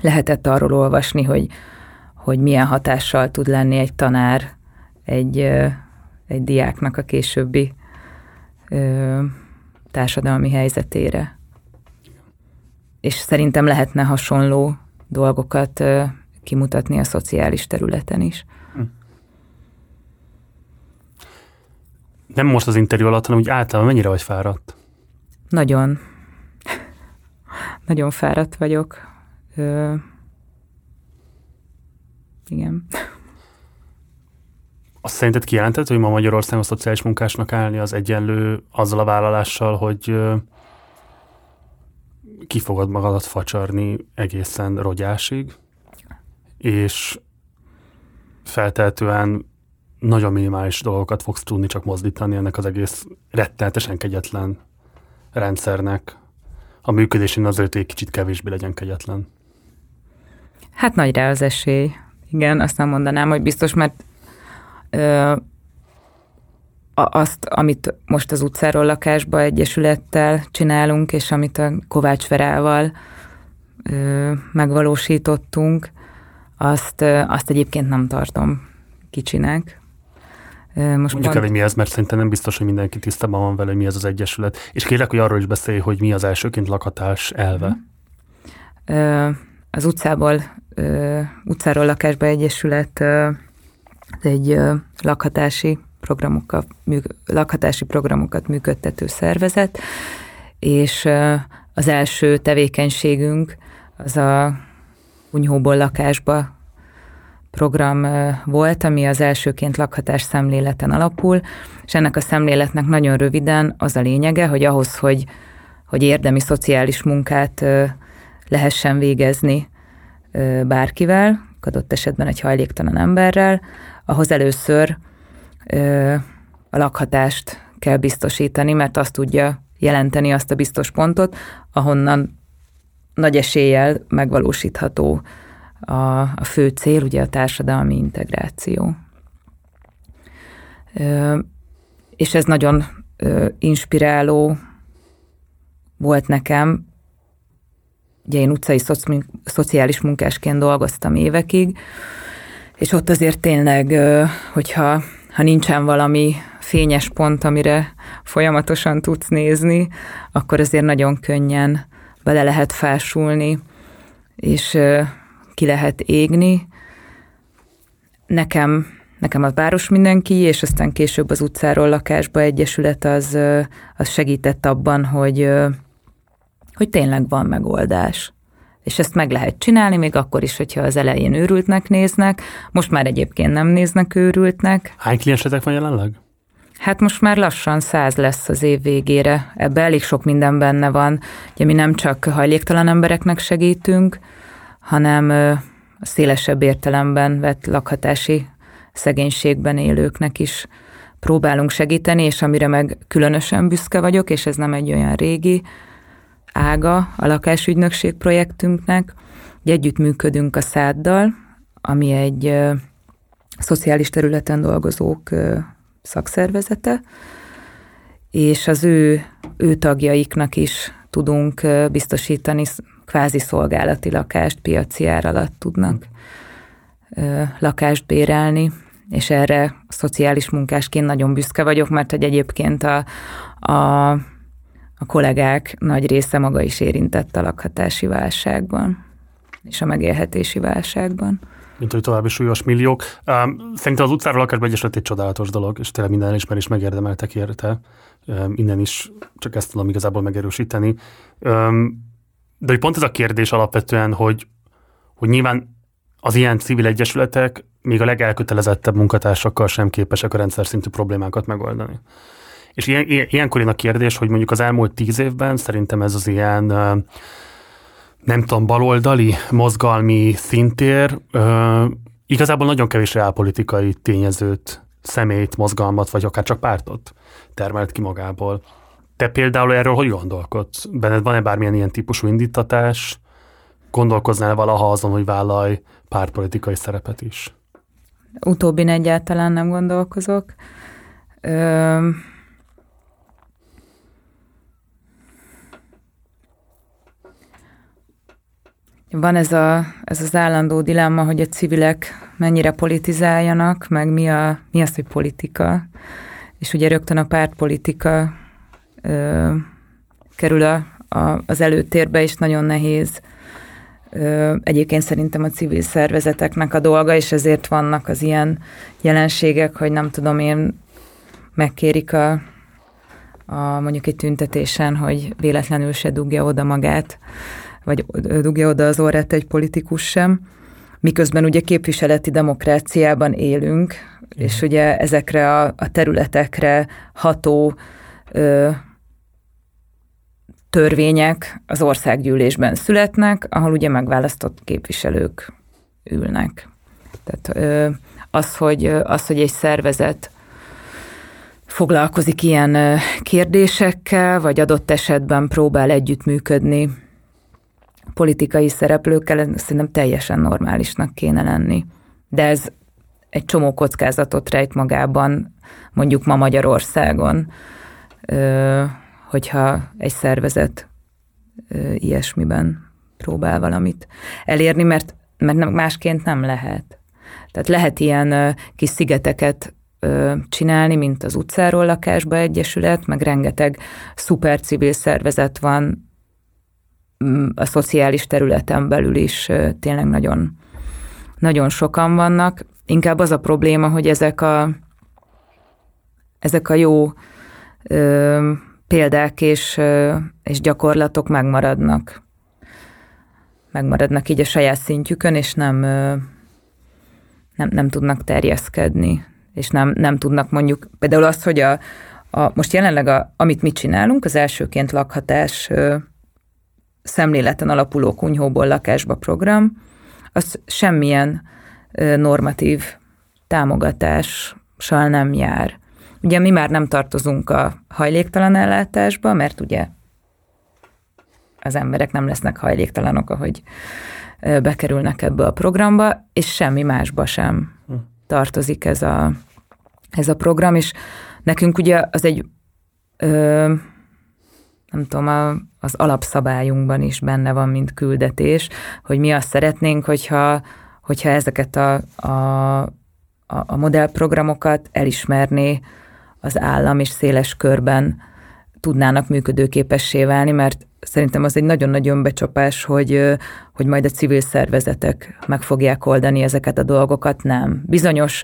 lehetett arról olvasni, hogy, hogy milyen hatással tud lenni egy tanár egy, egy diáknak a későbbi társadalmi helyzetére és szerintem lehetne hasonló dolgokat kimutatni a szociális területen is. Hm. Nem most az interjú alatt, hanem úgy általában mennyire vagy fáradt? Nagyon. Nagyon fáradt vagyok. Ö... Igen. Azt szerinted kijelentett, hogy ma Magyarországon szociális munkásnak állni az egyenlő azzal a vállalással, hogy ki fogod magadat facsarni egészen rogyásig, és feltehetően nagyon minimális dolgokat fogsz tudni csak mozdítani ennek az egész rettenetesen kegyetlen rendszernek. A működésén azért egy kicsit kevésbé legyen kegyetlen. Hát nagy rá az esély. Igen, azt nem mondanám, hogy biztos, mert azt, amit most az utcáról lakásba egyesülettel csinálunk, és amit a Kovács Verával ö, megvalósítottunk, azt, ö, azt egyébként nem tartom kicsinek. Most Mondjuk pont... el, hogy mi ez, mert szerintem nem biztos, hogy mindenki tisztában van vele, hogy mi ez az egyesület. És kérlek, hogy arról is beszélj, hogy mi az elsőként lakatás elve. Ö, az utcából, ö, utcáról lakásba egyesület ö, egy lakhatási programokat, lakhatási programokat működtető szervezet, és az első tevékenységünk az a kunyhóból lakásba program volt, ami az elsőként lakhatás szemléleten alapul, és ennek a szemléletnek nagyon röviden az a lényege, hogy ahhoz, hogy, hogy érdemi szociális munkát lehessen végezni bárkivel, adott esetben egy hajléktalan emberrel, ahhoz először a lakhatást kell biztosítani, mert azt tudja jelenteni azt a biztos pontot, ahonnan nagy eséllyel megvalósítható a, a fő cél, ugye a társadalmi integráció. És ez nagyon inspiráló volt nekem. Ugye én utcai szociális munkásként dolgoztam évekig, és ott azért tényleg, hogyha ha nincsen valami fényes pont, amire folyamatosan tudsz nézni, akkor azért nagyon könnyen bele lehet fásulni, és ki lehet égni. Nekem, nekem a város mindenki, és aztán később az utcáról lakásba egyesület az, az segített abban, hogy, hogy tényleg van megoldás. És ezt meg lehet csinálni, még akkor is, hogyha az elején őrültnek néznek. Most már egyébként nem néznek őrültnek. Hány kliensetek van jelenleg? Hát most már lassan száz lesz az év végére. Ebben elég sok minden benne van. Ugye mi nem csak hajléktalan embereknek segítünk, hanem a szélesebb értelemben vett lakhatási szegénységben élőknek is próbálunk segíteni, és amire meg különösen büszke vagyok, és ez nem egy olyan régi ága a lakásügynökség projektünknek, hogy együttműködünk a száddal, ami egy ö, szociális területen dolgozók szakszervezete, és az ő, ő tagjaiknak is tudunk biztosítani kvázi szolgálati lakást, piaci ár alatt tudnak lakást bérelni, és erre szociális munkásként nagyon büszke vagyok, mert hogy egyébként a, a, a kollégák nagy része maga is érintett a lakhatási válságban, és a megélhetési válságban mint hogy további súlyos milliók. Szerintem az utcáról lakásba egyesület egy csodálatos dolog, és tényleg minden elismerés megérdemeltek érte. Innen is csak ezt tudom igazából megerősíteni. De hogy pont ez a kérdés alapvetően, hogy, hogy nyilván az ilyen civil egyesületek még a legelkötelezettebb munkatársakkal sem képesek a rendszer szintű problémákat megoldani. És ilyen, ilyenkor én a kérdés, hogy mondjuk az elmúlt tíz évben szerintem ez az ilyen nem tudom, baloldali, mozgalmi szintér igazából nagyon kevés reálpolitikai tényezőt, szemét, mozgalmat, vagy akár csak pártot termelt ki magából. Te például erről hogy gondolkodsz? Benned van-e bármilyen ilyen típusú indítatás? Gondolkoznál valaha azon, hogy vállalj pártpolitikai szerepet is? Utóbbin egyáltalán nem gondolkozok. Ö... Van ez, a, ez az állandó dilemma, hogy a civilek mennyire politizáljanak, meg mi, a, mi az, hogy politika. És ugye rögtön a pártpolitika ö, kerül a, a, az előtérbe, és nagyon nehéz ö, egyébként szerintem a civil szervezeteknek a dolga, és ezért vannak az ilyen jelenségek, hogy nem tudom én, megkérik a, a mondjuk egy tüntetésen, hogy véletlenül se dugja oda magát, vagy dugja oda az orrát egy politikus sem, miközben ugye képviseleti demokráciában élünk, Igen. és ugye ezekre a, a területekre ható ö, törvények az országgyűlésben születnek, ahol ugye megválasztott képviselők ülnek. Tehát ö, az, hogy, az, hogy egy szervezet foglalkozik ilyen kérdésekkel, vagy adott esetben próbál együttműködni politikai szereplőkkel, szerintem teljesen normálisnak kéne lenni. De ez egy csomó kockázatot rejt magában, mondjuk ma Magyarországon, hogyha egy szervezet ilyesmiben próbál valamit elérni, mert, mert másként nem lehet. Tehát lehet ilyen kis szigeteket csinálni, mint az utcáról lakásba egyesület, meg rengeteg szuper civil szervezet van a szociális területen belül is tényleg nagyon, nagyon sokan vannak. Inkább az a probléma, hogy ezek a ezek a jó ö, példák és, ö, és gyakorlatok megmaradnak. Megmaradnak így a saját szintjükön, és nem, ö, nem, nem tudnak terjeszkedni, és nem, nem tudnak mondjuk, például az, hogy a, a most jelenleg, a, amit mi csinálunk, az elsőként lakhatás ö, szemléleten alapuló kunyhóból lakásba program, az semmilyen normatív támogatással nem jár. Ugye mi már nem tartozunk a hajléktalan ellátásba, mert ugye az emberek nem lesznek hajléktalanok, ahogy bekerülnek ebbe a programba, és semmi másba sem hm. tartozik ez a, ez a program, és nekünk ugye az egy, ö, nem tudom, a, az alapszabályunkban is benne van, mint küldetés, hogy mi azt szeretnénk, hogyha, hogyha ezeket a, a, a modellprogramokat elismerné az állam, és széles körben tudnának működőképessé válni, mert szerintem az egy nagyon-nagyon becsapás, hogy, hogy majd a civil szervezetek meg fogják oldani ezeket a dolgokat, nem. Bizonyos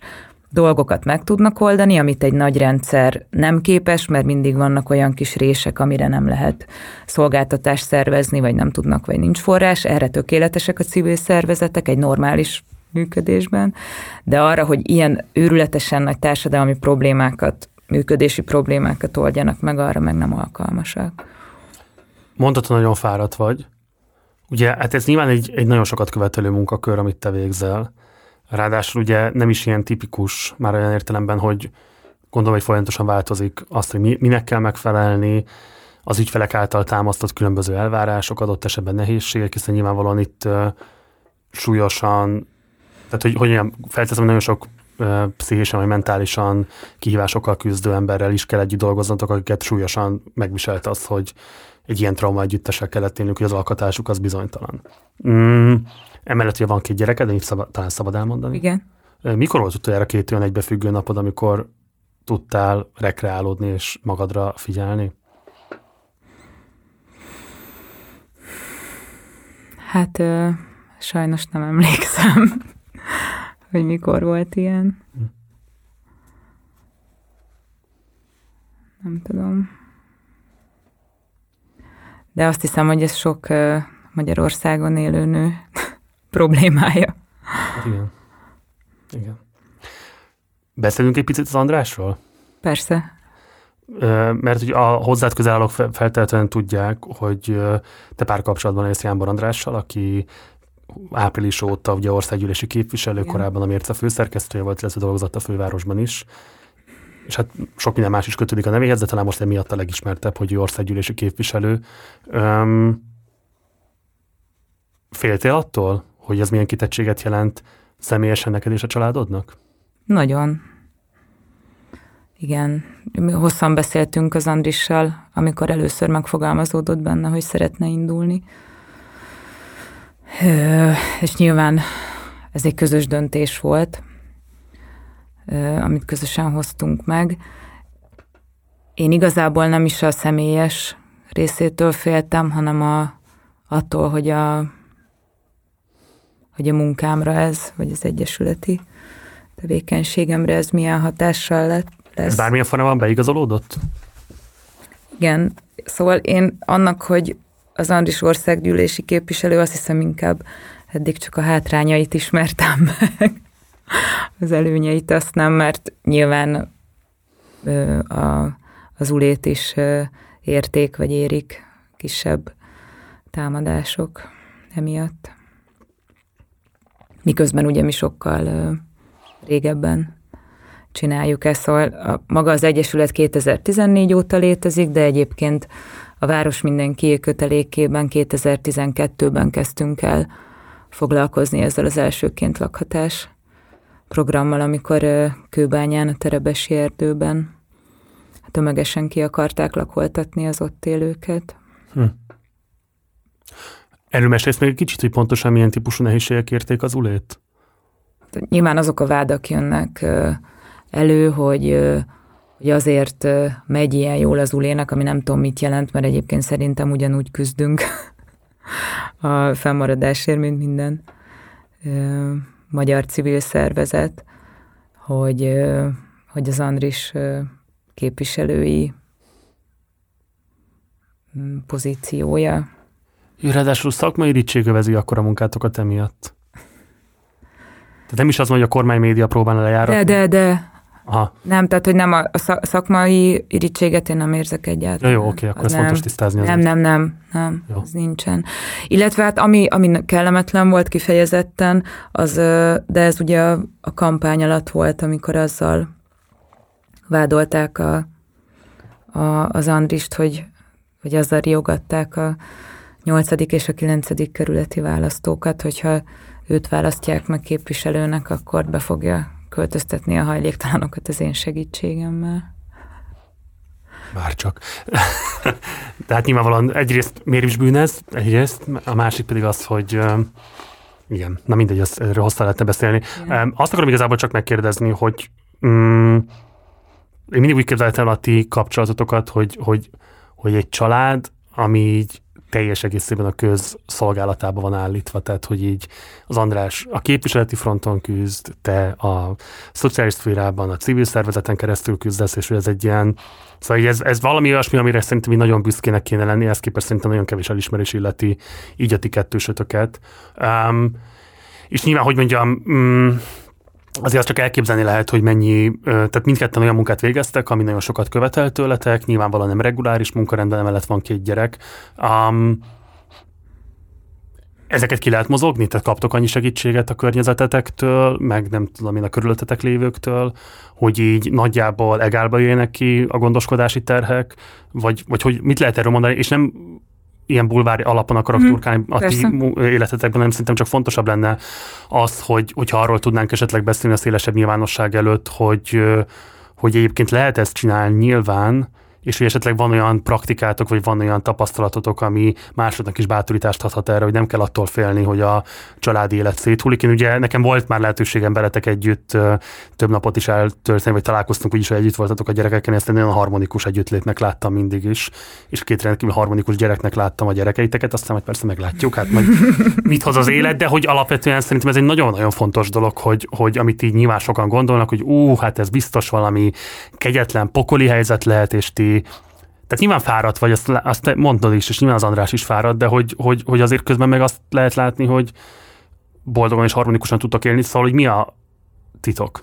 dolgokat meg tudnak oldani, amit egy nagy rendszer nem képes, mert mindig vannak olyan kis rések, amire nem lehet szolgáltatást szervezni, vagy nem tudnak, vagy nincs forrás. Erre tökéletesek a civil szervezetek egy normális működésben, de arra, hogy ilyen őrületesen nagy társadalmi problémákat, működési problémákat oldjanak meg, arra meg nem alkalmasak. Mondtad, hogy nagyon fáradt vagy. Ugye, hát ez nyilván egy, egy nagyon sokat követelő munkakör, amit te végzel. Ráadásul ugye nem is ilyen tipikus, már olyan értelemben, hogy gondolom, hogy folyamatosan változik azt, hogy mi, minek kell megfelelni, az ügyfelek által támasztott különböző elvárások, adott esetben nehézségek, hiszen nyilvánvalóan itt uh, súlyosan, tehát hogy, hogy olyan, felteszem, nagyon sok uh, pszichésen vagy mentálisan kihívásokkal küzdő emberrel is kell együtt dolgoznatok, akiket súlyosan megviselt az, hogy egy ilyen trauma együttesel kellett élnünk, hogy az alkatásuk az bizonytalan. Mm, emellett ugye van két gyereked, de szabad, talán szabad elmondani. Igen. Mikor volt utoljára két olyan egybefüggő napod, amikor tudtál rekreálódni és magadra figyelni? Hát ö, sajnos nem emlékszem, hogy mikor volt ilyen. Hm. Nem tudom de azt hiszem, hogy ez sok Magyarországon élő nő problémája. Igen. Igen. Beszélünk egy picit az Andrásról? Persze. Mert hogy a hozzád közel állók feltétlenül tudják, hogy te párkapcsolatban élsz Jánbor Andrással, aki április óta ugye országgyűlési képviselő, Igen. korábban a Mérce főszerkesztője volt, illetve dolgozott a fővárosban is és hát sok minden más is kötődik a nevéhez, de talán most emiatt a legismertebb, hogy ő országgyűlési képviselő. Öm, féltél attól, hogy ez milyen kitettséget jelent személyesen neked és a családodnak? Nagyon. Igen. Mi hosszan beszéltünk az Andrissal, amikor először megfogalmazódott benne, hogy szeretne indulni. És nyilván ez egy közös döntés volt, amit közösen hoztunk meg. Én igazából nem is a személyes részétől féltem, hanem a, attól, hogy a, hogy a munkámra ez, vagy az egyesületi tevékenységemre ez milyen hatással lett, lesz. Bármilyen formában beigazolódott? Igen, szóval én annak, hogy az Andris országgyűlési képviselő, azt hiszem inkább eddig csak a hátrányait ismertem meg az előnyeit azt nem, mert nyilván ö, a, az ulét is ö, érték, vagy érik kisebb támadások emiatt. Miközben ugye mi sokkal régebben csináljuk ezt, szóval a, maga az Egyesület 2014 óta létezik, de egyébként a Város Mindenki kötelékében 2012-ben kezdtünk el foglalkozni ezzel az elsőként lakhatás programmal, amikor Kőbányán, a Terebesi erdőben tömegesen ki akarták lakoltatni az ott élőket. Hm. Erről mesélsz még egy kicsit, hogy pontosan milyen típusú nehézségek érték az ulét? Nyilván azok a vádak jönnek elő, hogy, hogy azért megy ilyen jól az ulének, ami nem tudom mit jelent, mert egyébként szerintem ugyanúgy küzdünk a fennmaradásért, mint minden magyar civil szervezet, hogy, hogy az Andris képviselői mm, pozíciója. Ráadásul szakmai irítség övezi akkor a munkátokat emiatt. Tehát nem is az, hogy a kormány média próbálna lejáratni. De, de, de. Aha. Nem, tehát, hogy nem a szakmai irítséget én nem érzek egyáltalán. Ja, jó, oké, akkor ezt fontos tisztázni. Nem, nem, nem, nem, Jó. ez nincsen. Illetve hát ami, ami kellemetlen volt kifejezetten, az, de ez ugye a, a kampány alatt volt, amikor azzal vádolták a, a, az Andrist, hogy, hogy azzal riogatták a 8. és a 9. kerületi választókat, hogyha őt választják meg képviselőnek, akkor be fogja költöztetni a hajléktalanokat az én segítségemmel. Bárcsak. De hát nyilvánvalóan egyrészt miért is bűn ez, egyrészt, a másik pedig az, hogy igen, na mindegy, azt, erről hosszá lehetne beszélni. Um, azt akarom igazából csak megkérdezni, hogy um, én mindig úgy képzeltem a ti kapcsolatotokat, hogy, hogy, hogy egy család, ami így teljes egészében a közszolgálatába van állítva, tehát hogy így az András a képviseleti fronton küzd, te a szociális szférában, a civil szervezeten keresztül küzdesz, és hogy ez egy ilyen, szóval ez, ez valami olyasmi, amire szerintem így nagyon büszkének kéne lenni, ezt képest szerintem nagyon kevés elismerés illeti így a ti kettősötöket. Um, és nyilván, hogy mondjam, um, azért azt csak elképzelni lehet, hogy mennyi, tehát mindketten olyan munkát végeztek, ami nagyon sokat követel tőletek, nyilvánvalóan nem reguláris munkarendben, emellett van két gyerek. Um, ezeket ki lehet mozogni? Tehát kaptok annyi segítséget a környezetetektől, meg nem tudom én a körülöttetek lévőktől, hogy így nagyjából egálba jöjjenek ki a gondoskodási terhek, vagy, vagy hogy mit lehet erről mondani, és nem ilyen bulvári alapon akarok Mhm, turkálni a ti persze. mu- életetekben, nem szerintem csak fontosabb lenne az, hogy, hogyha arról tudnánk esetleg beszélni a szélesebb nyilvánosság előtt, hogy, hogy egyébként lehet ezt csinálni nyilván, és hogy esetleg van olyan praktikátok, vagy van olyan tapasztalatotok, ami másodnak is bátorítást adhat erre, hogy nem kell attól félni, hogy a családi élet széthullik. Én ugye nekem volt már lehetőségem veletek együtt több napot is eltölteni, vagy találkoztunk úgyis, hogy együtt voltatok a gyerekekkel, ezt egy nagyon harmonikus együttlétnek láttam mindig is, és két rendkívül harmonikus gyereknek láttam a gyerekeiteket, aztán majd persze meglátjuk, hát majd mit hoz az élet, de hogy alapvetően szerintem ez egy nagyon-nagyon fontos dolog, hogy, hogy amit így nyilván sokan gondolnak, hogy ú, hát ez biztos valami kegyetlen, pokoli helyzet lehet, és ti tehát nyilván fáradt vagy, azt, azt te mondod is, és nyilván az András is fáradt, de hogy, hogy, hogy azért közben meg azt lehet látni, hogy boldogan és harmonikusan tudtok élni, szóval, hogy mi a titok?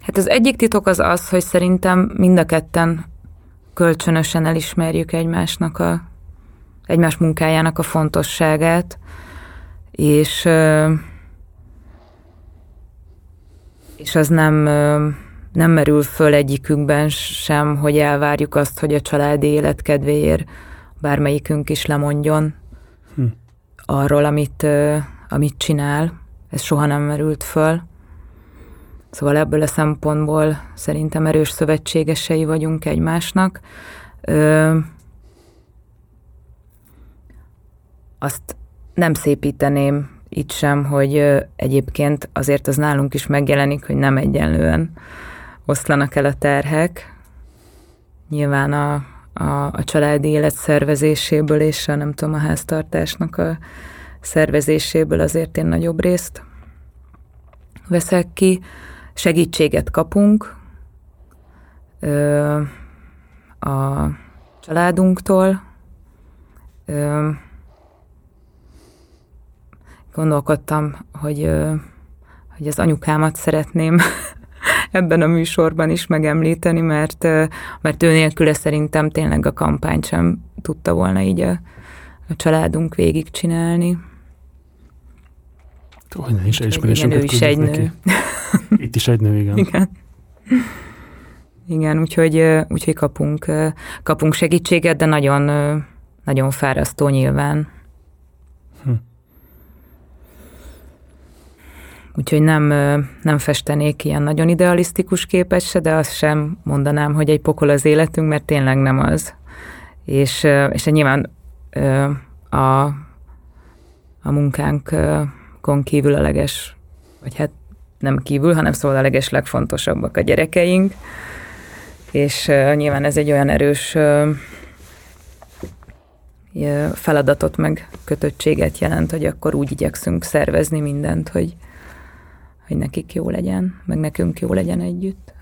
Hát az egyik titok az az, hogy szerintem mind a ketten kölcsönösen elismerjük egymásnak a, egymás munkájának a fontosságát, és, és az nem, nem merül föl egyikünkben sem, hogy elvárjuk azt, hogy a családi élet kedvéért bármelyikünk is lemondjon Hm. arról, amit, amit csinál. Ez soha nem merült föl. Szóval ebből a szempontból szerintem erős szövetségesei vagyunk egymásnak. Ö, azt nem szépíteném itt sem, hogy egyébként azért az nálunk is megjelenik, hogy nem egyenlően oszlanak el a terhek. Nyilván a, a, a családi élet szervezéséből és a nem tudom, a háztartásnak a szervezéséből azért én nagyobb részt veszek ki. Segítséget kapunk ö, a családunktól. Ö, gondolkodtam, hogy, ö, hogy az anyukámat szeretném ebben a műsorban is megemlíteni, mert, mert ő nélküle szerintem tényleg a kampányt sem tudta volna így a, a családunk végigcsinálni. Hogy ne is Igen, elismerésünket ő is egy küldjük nő. neki. Itt is egy nő, igen. Igen. Igen, úgyhogy, úgyhogy kapunk, kapunk segítséget, de nagyon, nagyon fárasztó nyilván. Hm. Úgyhogy nem, nem festenék ilyen nagyon idealisztikus képet se, de azt sem mondanám, hogy egy pokol az életünk, mert tényleg nem az. És, és nyilván a, a munkánkon kívül a leges, vagy hát nem kívül, hanem szóval a leges legfontosabbak a gyerekeink, és nyilván ez egy olyan erős feladatot meg kötöttséget jelent, hogy akkor úgy igyekszünk szervezni mindent, hogy, hogy nekik jó legyen, meg nekünk jó legyen együtt.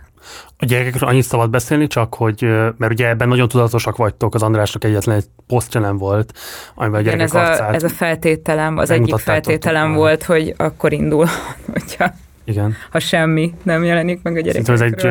A gyerekekről annyit szabad beszélni, csak hogy, mert ugye ebben nagyon tudatosak vagytok, az Andrásnak egyetlen egy posztja nem volt, amiben a gyerekek ez a, ez a feltételem, az egyik feltételem volt, hogy akkor indul, hogyha Igen. ha semmi nem jelenik meg a gyerekekről. ez egy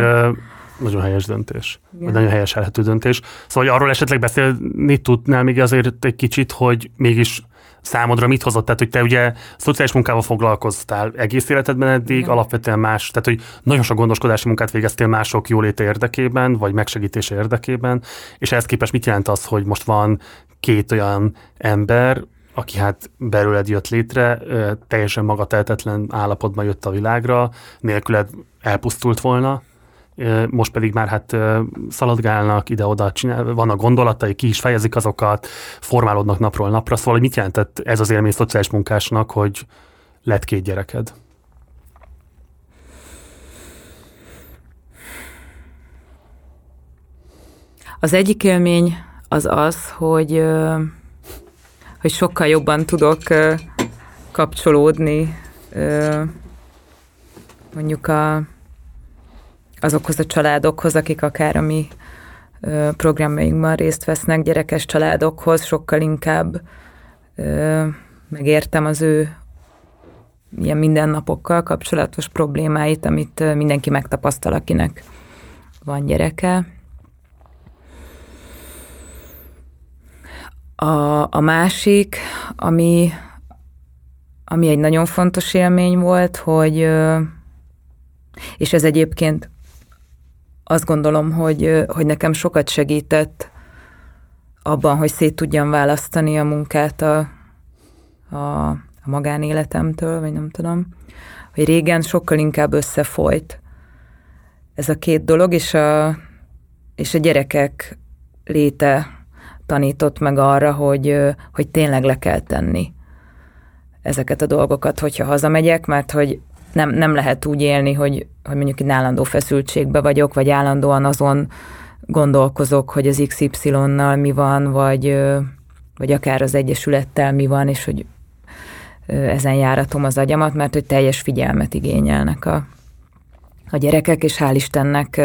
nagyon helyes döntés, vagy nagyon helyes elhető döntés. Szóval, hogy arról esetleg beszélni tudnál még azért egy kicsit, hogy mégis számodra mit hozott? Tehát, hogy te ugye szociális munkával foglalkoztál egész életedben eddig, Igen. alapvetően más, tehát, hogy nagyon sok gondoskodási munkát végeztél mások jóléte érdekében, vagy megsegítése érdekében, és ehhez képest mit jelent az, hogy most van két olyan ember, aki hát belőled jött létre, teljesen magatehetetlen állapotban jött a világra, nélküled elpusztult volna, most pedig már hát szaladgálnak ide-oda, vannak gondolatai, ki is fejezik azokat, formálódnak napról napra, szóval mit jelentett ez az élmény szociális munkásnak, hogy lett két gyereked? Az egyik élmény az az, hogy, hogy sokkal jobban tudok kapcsolódni mondjuk a azokhoz a családokhoz, akik akár a mi programjainkban részt vesznek, gyerekes családokhoz, sokkal inkább megértem az ő ilyen mindennapokkal kapcsolatos problémáit, amit mindenki megtapasztal, akinek van gyereke. A, a másik, ami, ami egy nagyon fontos élmény volt, hogy, és ez egyébként azt gondolom, hogy, hogy nekem sokat segített abban, hogy szét tudjam választani a munkát a, a, a magánéletemtől, vagy nem tudom, hogy régen sokkal inkább összefolyt ez a két dolog, és a, és a gyerekek léte tanított meg arra, hogy, hogy tényleg le kell tenni ezeket a dolgokat, hogyha hazamegyek, mert hogy nem, nem lehet úgy élni, hogy, hogy mondjuk egy állandó feszültségbe vagyok, vagy állandóan azon gondolkozok, hogy az XY-nal mi van, vagy, vagy akár az Egyesülettel mi van, és hogy ezen járatom az agyamat, mert hogy teljes figyelmet igényelnek a, a gyerekek, és hál' Istennek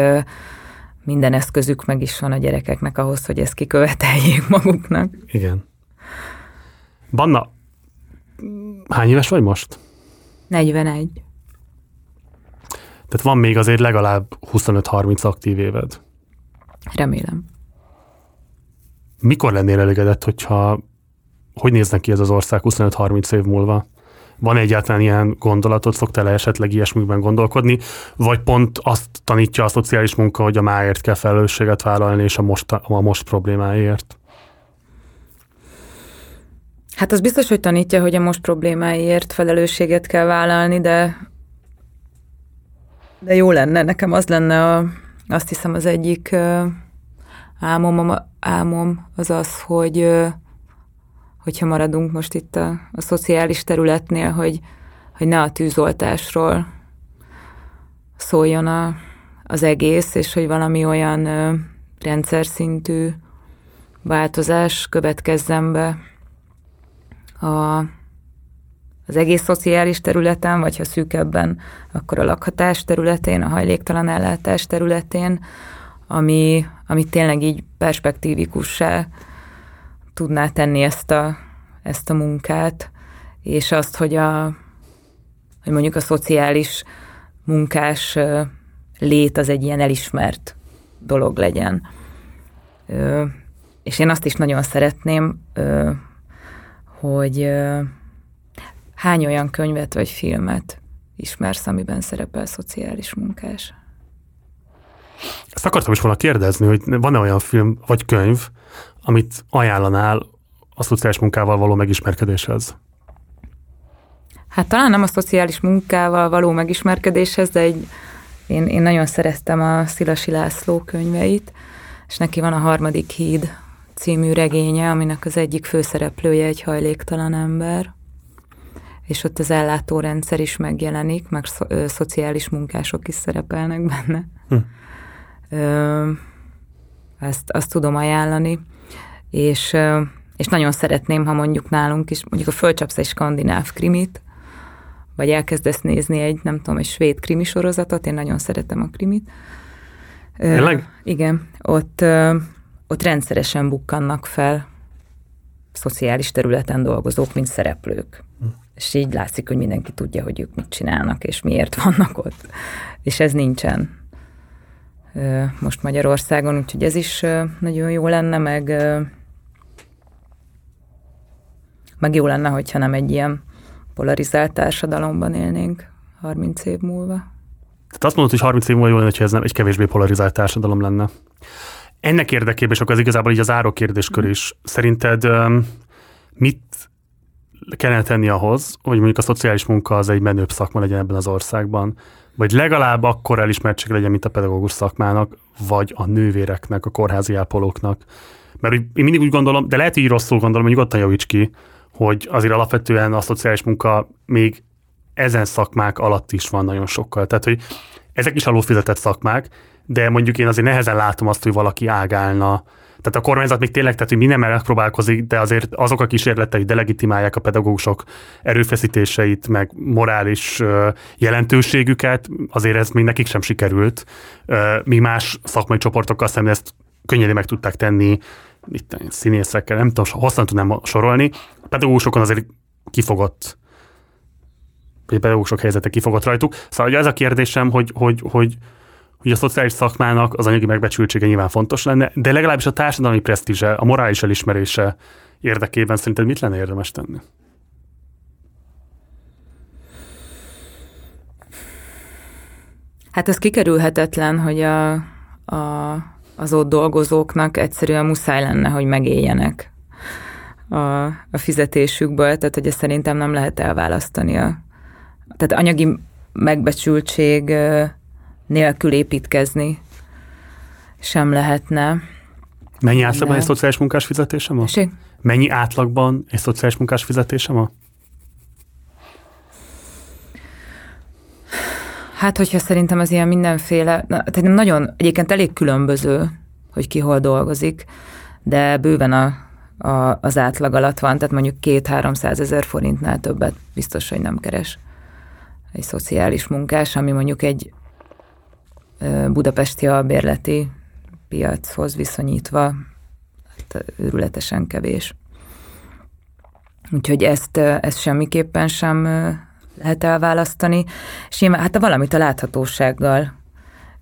minden eszközük meg is van a gyerekeknek ahhoz, hogy ezt kiköveteljék maguknak. Igen. Banna, hány éves vagy most? 41. Tehát van még azért legalább 25-30 aktív éved. Remélem. Mikor lennél elégedett, hogyha hogy néznek ki ez az ország 25-30 év múlva? Van egyáltalán ilyen gondolatod, szoktál esetleg ilyesmikben gondolkodni, vagy pont azt tanítja a szociális munka, hogy a máért kell felelősséget vállalni, és a most, a most problémáért? Hát az biztos, hogy tanítja, hogy a most problémáért felelősséget kell vállalni, de de jó lenne, nekem az lenne, a, azt hiszem az egyik álmom, álmom az az, hogy hogyha maradunk most itt a, a szociális területnél, hogy, hogy ne a tűzoltásról szóljon a, az egész, és hogy valami olyan rendszer szintű változás következzen be a, az egész szociális területen, vagy ha szűkebben, akkor a lakhatás területén, a hajléktalan ellátás területén, ami, ami tényleg így perspektívikussá tudná tenni ezt a, ezt a munkát, és azt, hogy, a, hogy mondjuk a szociális munkás lét az egy ilyen elismert dolog legyen. És én azt is nagyon szeretném, hogy Hány olyan könyvet vagy filmet ismersz, amiben szerepel szociális munkás? Ezt akartam is volna kérdezni, hogy van-e olyan film vagy könyv, amit ajánlanál a szociális munkával való megismerkedéshez? Hát talán nem a szociális munkával való megismerkedéshez, de egy, én, én nagyon szerettem a Szilasi László könyveit, és neki van a Harmadik híd című regénye, aminek az egyik főszereplője egy hajléktalan ember és ott az ellátórendszer is megjelenik, meg szo- ö, szociális munkások is szerepelnek benne. Hm. Ö, ezt azt tudom ajánlani, és, ö, és nagyon szeretném, ha mondjuk nálunk is, mondjuk a fölcsapsz egy skandináv krimit, vagy elkezdesz nézni egy, nem tudom, egy svéd krimi sorozatot, én nagyon szeretem a krimit. Tényleg? Igen, ott, ott rendszeresen bukkannak fel szociális területen dolgozók, mint szereplők. És így látszik, hogy mindenki tudja, hogy ők mit csinálnak, és miért vannak ott. És ez nincsen most Magyarországon, úgyhogy ez is nagyon jó lenne, meg, meg jó lenne, hogyha nem egy ilyen polarizált társadalomban élnénk 30 év múlva. Tehát azt mondod, hogy 30 év múlva jó lenne, hogyha ez nem egy kevésbé polarizált társadalom lenne. Ennek érdekében, és akkor ez igazából így az árok kérdéskör mm. is. Szerinted mit kellene tenni ahhoz, hogy mondjuk a szociális munka az egy menőbb szakma legyen ebben az országban? Vagy legalább akkor elismertség legyen, mint a pedagógus szakmának, vagy a nővéreknek, a kórházi ápolóknak. Mert én mindig úgy gondolom, de lehet így rosszul gondolom, hogy nyugodtan javíts ki, hogy azért alapvetően a szociális munka még ezen szakmák alatt is van nagyon sokkal. Tehát, hogy ezek is alulfizetett szakmák, de mondjuk én azért nehezen látom azt, hogy valaki ágálna. Tehát a kormányzat még tényleg, tehát hogy minden megpróbálkozik, de azért azok a kísérletei delegitimálják a pedagógusok erőfeszítéseit, meg morális jelentőségüket, azért ez még nekik sem sikerült. Mi más szakmai csoportokkal szemben ezt könnyedén meg tudták tenni, itt színészekkel, nem tudom, hosszan tudnám sorolni. A pedagógusokon azért kifogott pedagógusok helyzete kifogott rajtuk. Szóval ez a kérdésem, hogy, hogy, hogy, hogy a szociális szakmának az anyagi megbecsültsége nyilván fontos lenne, de legalábbis a társadalmi presztízse, a morális elismerése érdekében szerinted mit lenne érdemes tenni? Hát ez kikerülhetetlen, hogy a, a, az ott dolgozóknak egyszerűen muszáj lenne, hogy megéljenek a, a fizetésükből, tehát hogy ezt szerintem nem lehet elválasztani a, tehát anyagi megbecsültség nélkül építkezni sem lehetne. Mennyi átlagban egy szociális munkás fizetése van? Ség? Mennyi átlagban egy szociális munkás fizetése van? Hát, hogyha szerintem az ilyen mindenféle, tehát nagyon, egyébként elég különböző, hogy ki hol dolgozik, de bőven a, a, az átlag alatt van, tehát mondjuk két-háromszáz ezer forintnál többet biztos, hogy nem keres egy szociális munkás, ami mondjuk egy budapesti albérleti piachoz viszonyítva hát őrületesen kevés. Úgyhogy ezt, ezt semmiképpen sem lehet elválasztani, és nyilván hát a valamit a láthatósággal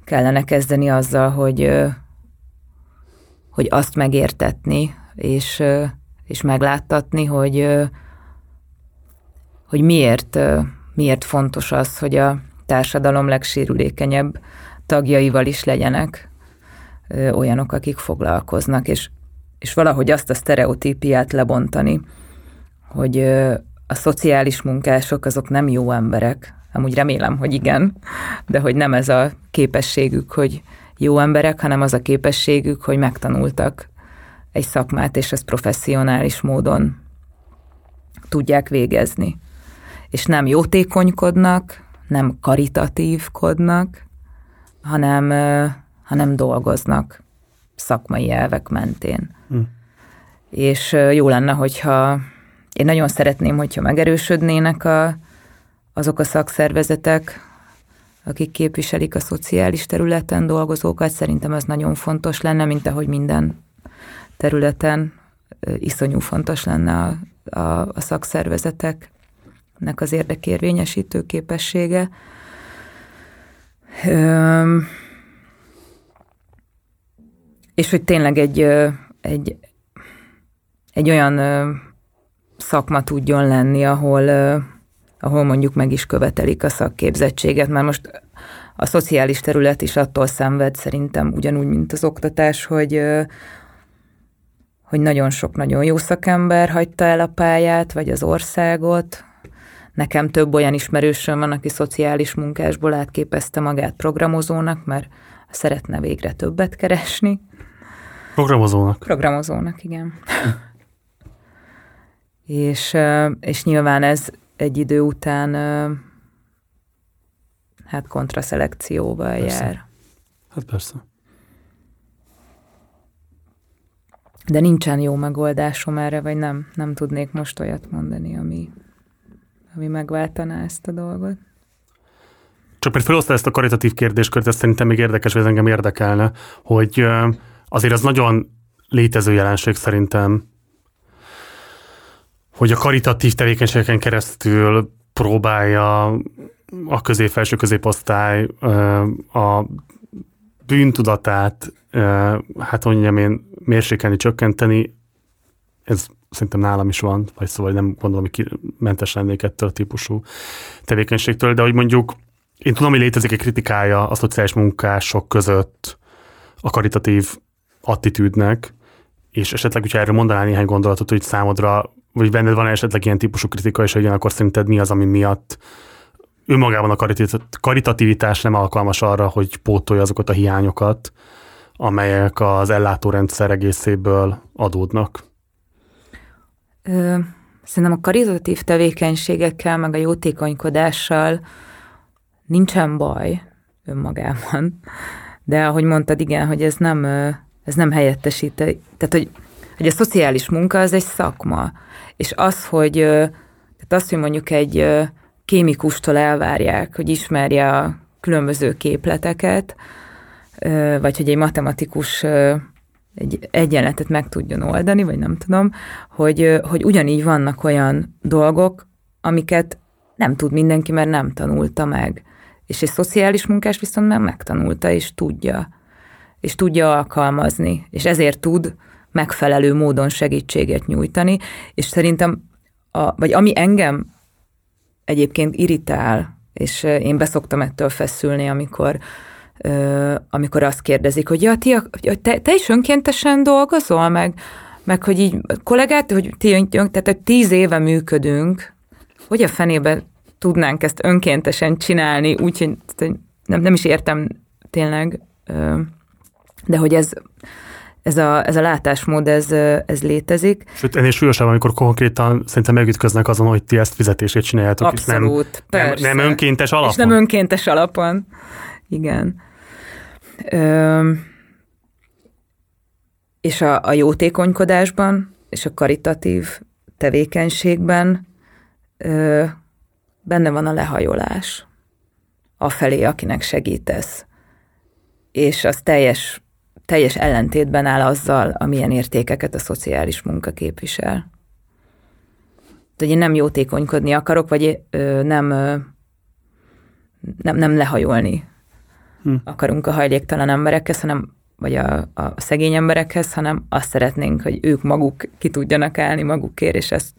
kellene kezdeni azzal, hogy, hogy azt megértetni, és, és megláttatni, hogy, hogy miért, miért fontos az, hogy a társadalom legsérülékenyebb tagjaival is legyenek olyanok, akik foglalkoznak, és, és valahogy azt a sztereotípiát lebontani, hogy a szociális munkások azok nem jó emberek, amúgy remélem, hogy igen, de hogy nem ez a képességük, hogy jó emberek, hanem az a képességük, hogy megtanultak egy szakmát, és ezt professzionális módon tudják végezni. És nem jótékonykodnak, nem karitatívkodnak, hanem, hanem dolgoznak szakmai elvek mentén. Hm. És jó lenne, hogyha én nagyon szeretném, hogyha megerősödnének a, azok a szakszervezetek, akik képviselik a szociális területen dolgozókat. Szerintem ez nagyon fontos lenne, mint ahogy minden területen iszonyú fontos lenne a, a, a szakszervezeteknek az érdekérvényesítő képessége. És hogy tényleg egy, egy, egy olyan szakma tudjon lenni, ahol, ahol mondjuk meg is követelik a szakképzettséget, mert most a szociális terület is attól szenved szerintem ugyanúgy, mint az oktatás, hogy, hogy nagyon sok nagyon jó szakember hagyta el a pályát, vagy az országot, Nekem több olyan ismerősöm van, aki szociális munkásból átképezte magát programozónak, mert szeretne végre többet keresni. Programozónak? Programozónak, igen. és, és nyilván ez egy idő után hát kontraszelekcióval persze. jár. Hát persze. De nincsen jó megoldásom erre, vagy nem, nem tudnék most olyat mondani, ami, ami megváltaná ezt a dolgot. Csak mert felosztál ezt a karitatív kérdéskört, ez szerintem még érdekes, hogy ez engem érdekelne, hogy azért az nagyon létező jelenség szerintem, hogy a karitatív tevékenységeken keresztül próbálja a közép-felső középosztály a bűntudatát, hát mondjam én, mérsékelni, csökkenteni, ez szerintem nálam is van, vagy szóval nem gondolom, hogy mentes lennék ettől a típusú tevékenységtől, de hogy mondjuk én tudom, hogy létezik egy kritikája a szociális munkások között a karitatív attitűdnek, és esetleg, hogyha erről mondanál néhány gondolatot, hogy számodra, vagy benned van esetleg ilyen típusú kritika, és ugyanakkor szerinted mi az, ami miatt önmagában a karitativitás nem alkalmas arra, hogy pótolja azokat a hiányokat, amelyek az ellátórendszer egészéből adódnak? Ö, szerintem a karitatív tevékenységekkel, meg a jótékonykodással nincsen baj önmagában, de ahogy mondtad, igen, hogy ez nem, ez nem helyettesít, tehát hogy, hogy a szociális munka az egy szakma, és az, hogy, tehát az, hogy mondjuk egy kémikustól elvárják, hogy ismerje a különböző képleteket, vagy hogy egy matematikus egy egyenletet meg tudjon oldani, vagy nem tudom, hogy, hogy ugyanígy vannak olyan dolgok, amiket nem tud mindenki, mert nem tanulta meg. És egy szociális munkás viszont már megtanulta, és tudja. És tudja alkalmazni. És ezért tud megfelelő módon segítséget nyújtani. És szerintem, a, vagy ami engem egyébként irritál, és én beszoktam ettől feszülni, amikor amikor azt kérdezik, hogy ja, ti, te, te is önkéntesen dolgozol, meg, meg hogy így kollégát, hogy ti, tehát hogy tíz éve működünk, hogy a fenébe tudnánk ezt önkéntesen csinálni, úgyhogy nem, nem is értem tényleg, de hogy ez, ez a, ez a látásmód, ez, ez létezik. Sőt, ennél súlyosabb, amikor konkrétan szerintem megütköznek azon, hogy ti ezt fizetését csináljátok, Abszolút, és nem, nem, nem önkéntes alapon. És nem önkéntes alapon. Igen. Ö, és a, a jótékonykodásban és a karitatív tevékenységben ö, benne van a lehajolás felé, akinek segítesz. És az teljes, teljes ellentétben áll azzal, amilyen értékeket a szociális munka képvisel. hogy én nem jótékonykodni akarok, vagy ö, nem, ö, nem, nem lehajolni hm. akarunk a hajléktalan emberekhez, hanem vagy a, a szegény emberekhez, hanem azt szeretnénk, hogy ők maguk ki tudjanak állni magukért, és ezt,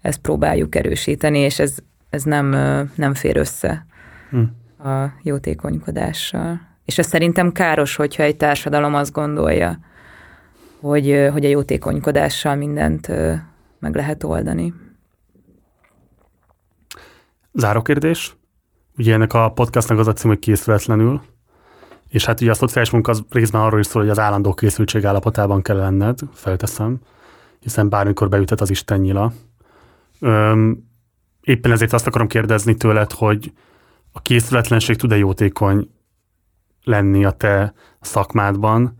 ezt próbáljuk erősíteni, és ez, ez nem, nem fér össze hm. a jótékonykodással. És ez szerintem káros, hogyha egy társadalom azt gondolja, hogy, hogy a jótékonykodással mindent meg lehet oldani. Záró kérdés. Ugye ennek a podcastnak az a cím, hogy készületlenül. És hát ugye a szociális munka az részben arról is szól, hogy az állandó készültség állapotában kell lenned, felteszem, hiszen bármikor beütet az Isten nyila. Öm, éppen ezért azt akarom kérdezni tőled, hogy a készületlenség tud-e jótékony lenni a te szakmádban,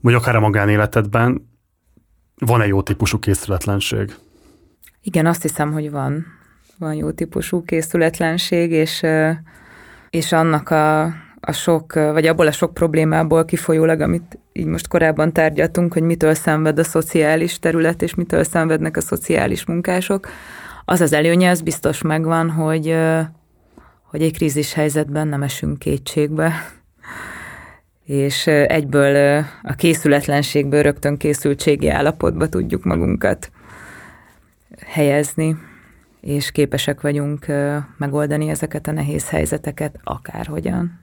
vagy akár a magánéletedben, van-e jó típusú készületlenség? Igen, azt hiszem, hogy van. Van jó típusú készületlenség, és, és annak a a sok, vagy abból a sok problémából kifolyólag, amit így most korábban tárgyaltunk, hogy mitől szenved a szociális terület, és mitől szenvednek a szociális munkások, az az előnye, az biztos megvan, hogy, hogy egy krízis helyzetben nem esünk kétségbe, és egyből a készületlenségből rögtön készültségi állapotba tudjuk magunkat helyezni, és képesek vagyunk megoldani ezeket a nehéz helyzeteket akárhogyan.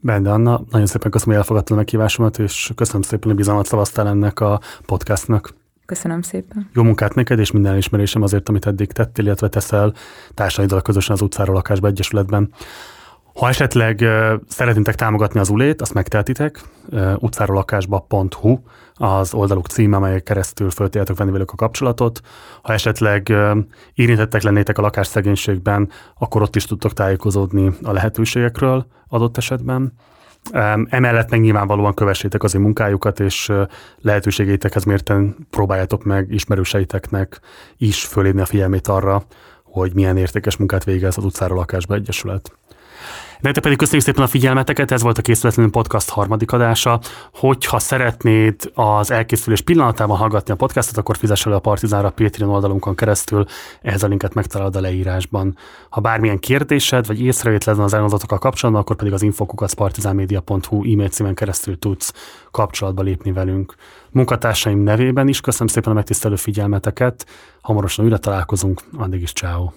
Bende Anna, nagyon szépen köszönöm, hogy elfogadtad a meghívásomat, és köszönöm szépen, hogy bizalmat szavaztál ennek a podcastnak. Köszönöm szépen. Jó munkát neked, és minden ismerésem azért, amit eddig tettél, illetve teszel társaiddal közösen az utcáról lakásba egyesületben. Ha esetleg szeretnétek támogatni az ulét, azt megteltitek, utcárolakásba.hu az oldaluk címe, amelyek keresztül föltéletek venni velük a kapcsolatot. Ha esetleg érintettek lennétek a lakásszegénységben, akkor ott is tudtok tájékozódni a lehetőségekről adott esetben. Emellett meg nyilvánvalóan kövessétek az ő munkájukat, és lehetőségeitekhez mérten próbáljátok meg ismerőseiteknek is fölépni a figyelmét arra, hogy milyen értékes munkát végez az utcáról lakásba egyesület. Nektek pedig köszönjük szépen a figyelmeteket, ez volt a Készületlenül Podcast harmadik adása. Hogyha szeretnéd az elkészülés pillanatában hallgatni a podcastot, akkor fizess elő a Partizánra Patreon oldalunkon keresztül, ehhez a linket megtalálod a leírásban. Ha bármilyen kérdésed vagy észrevétled az elmondatokkal kapcsolatban, akkor pedig az infokukacpartizánmedia.hu e-mail címen keresztül tudsz kapcsolatba lépni velünk. Munkatársaim nevében is köszönöm szépen a megtisztelő figyelmeteket, hamarosan újra találkozunk, addig is ciao.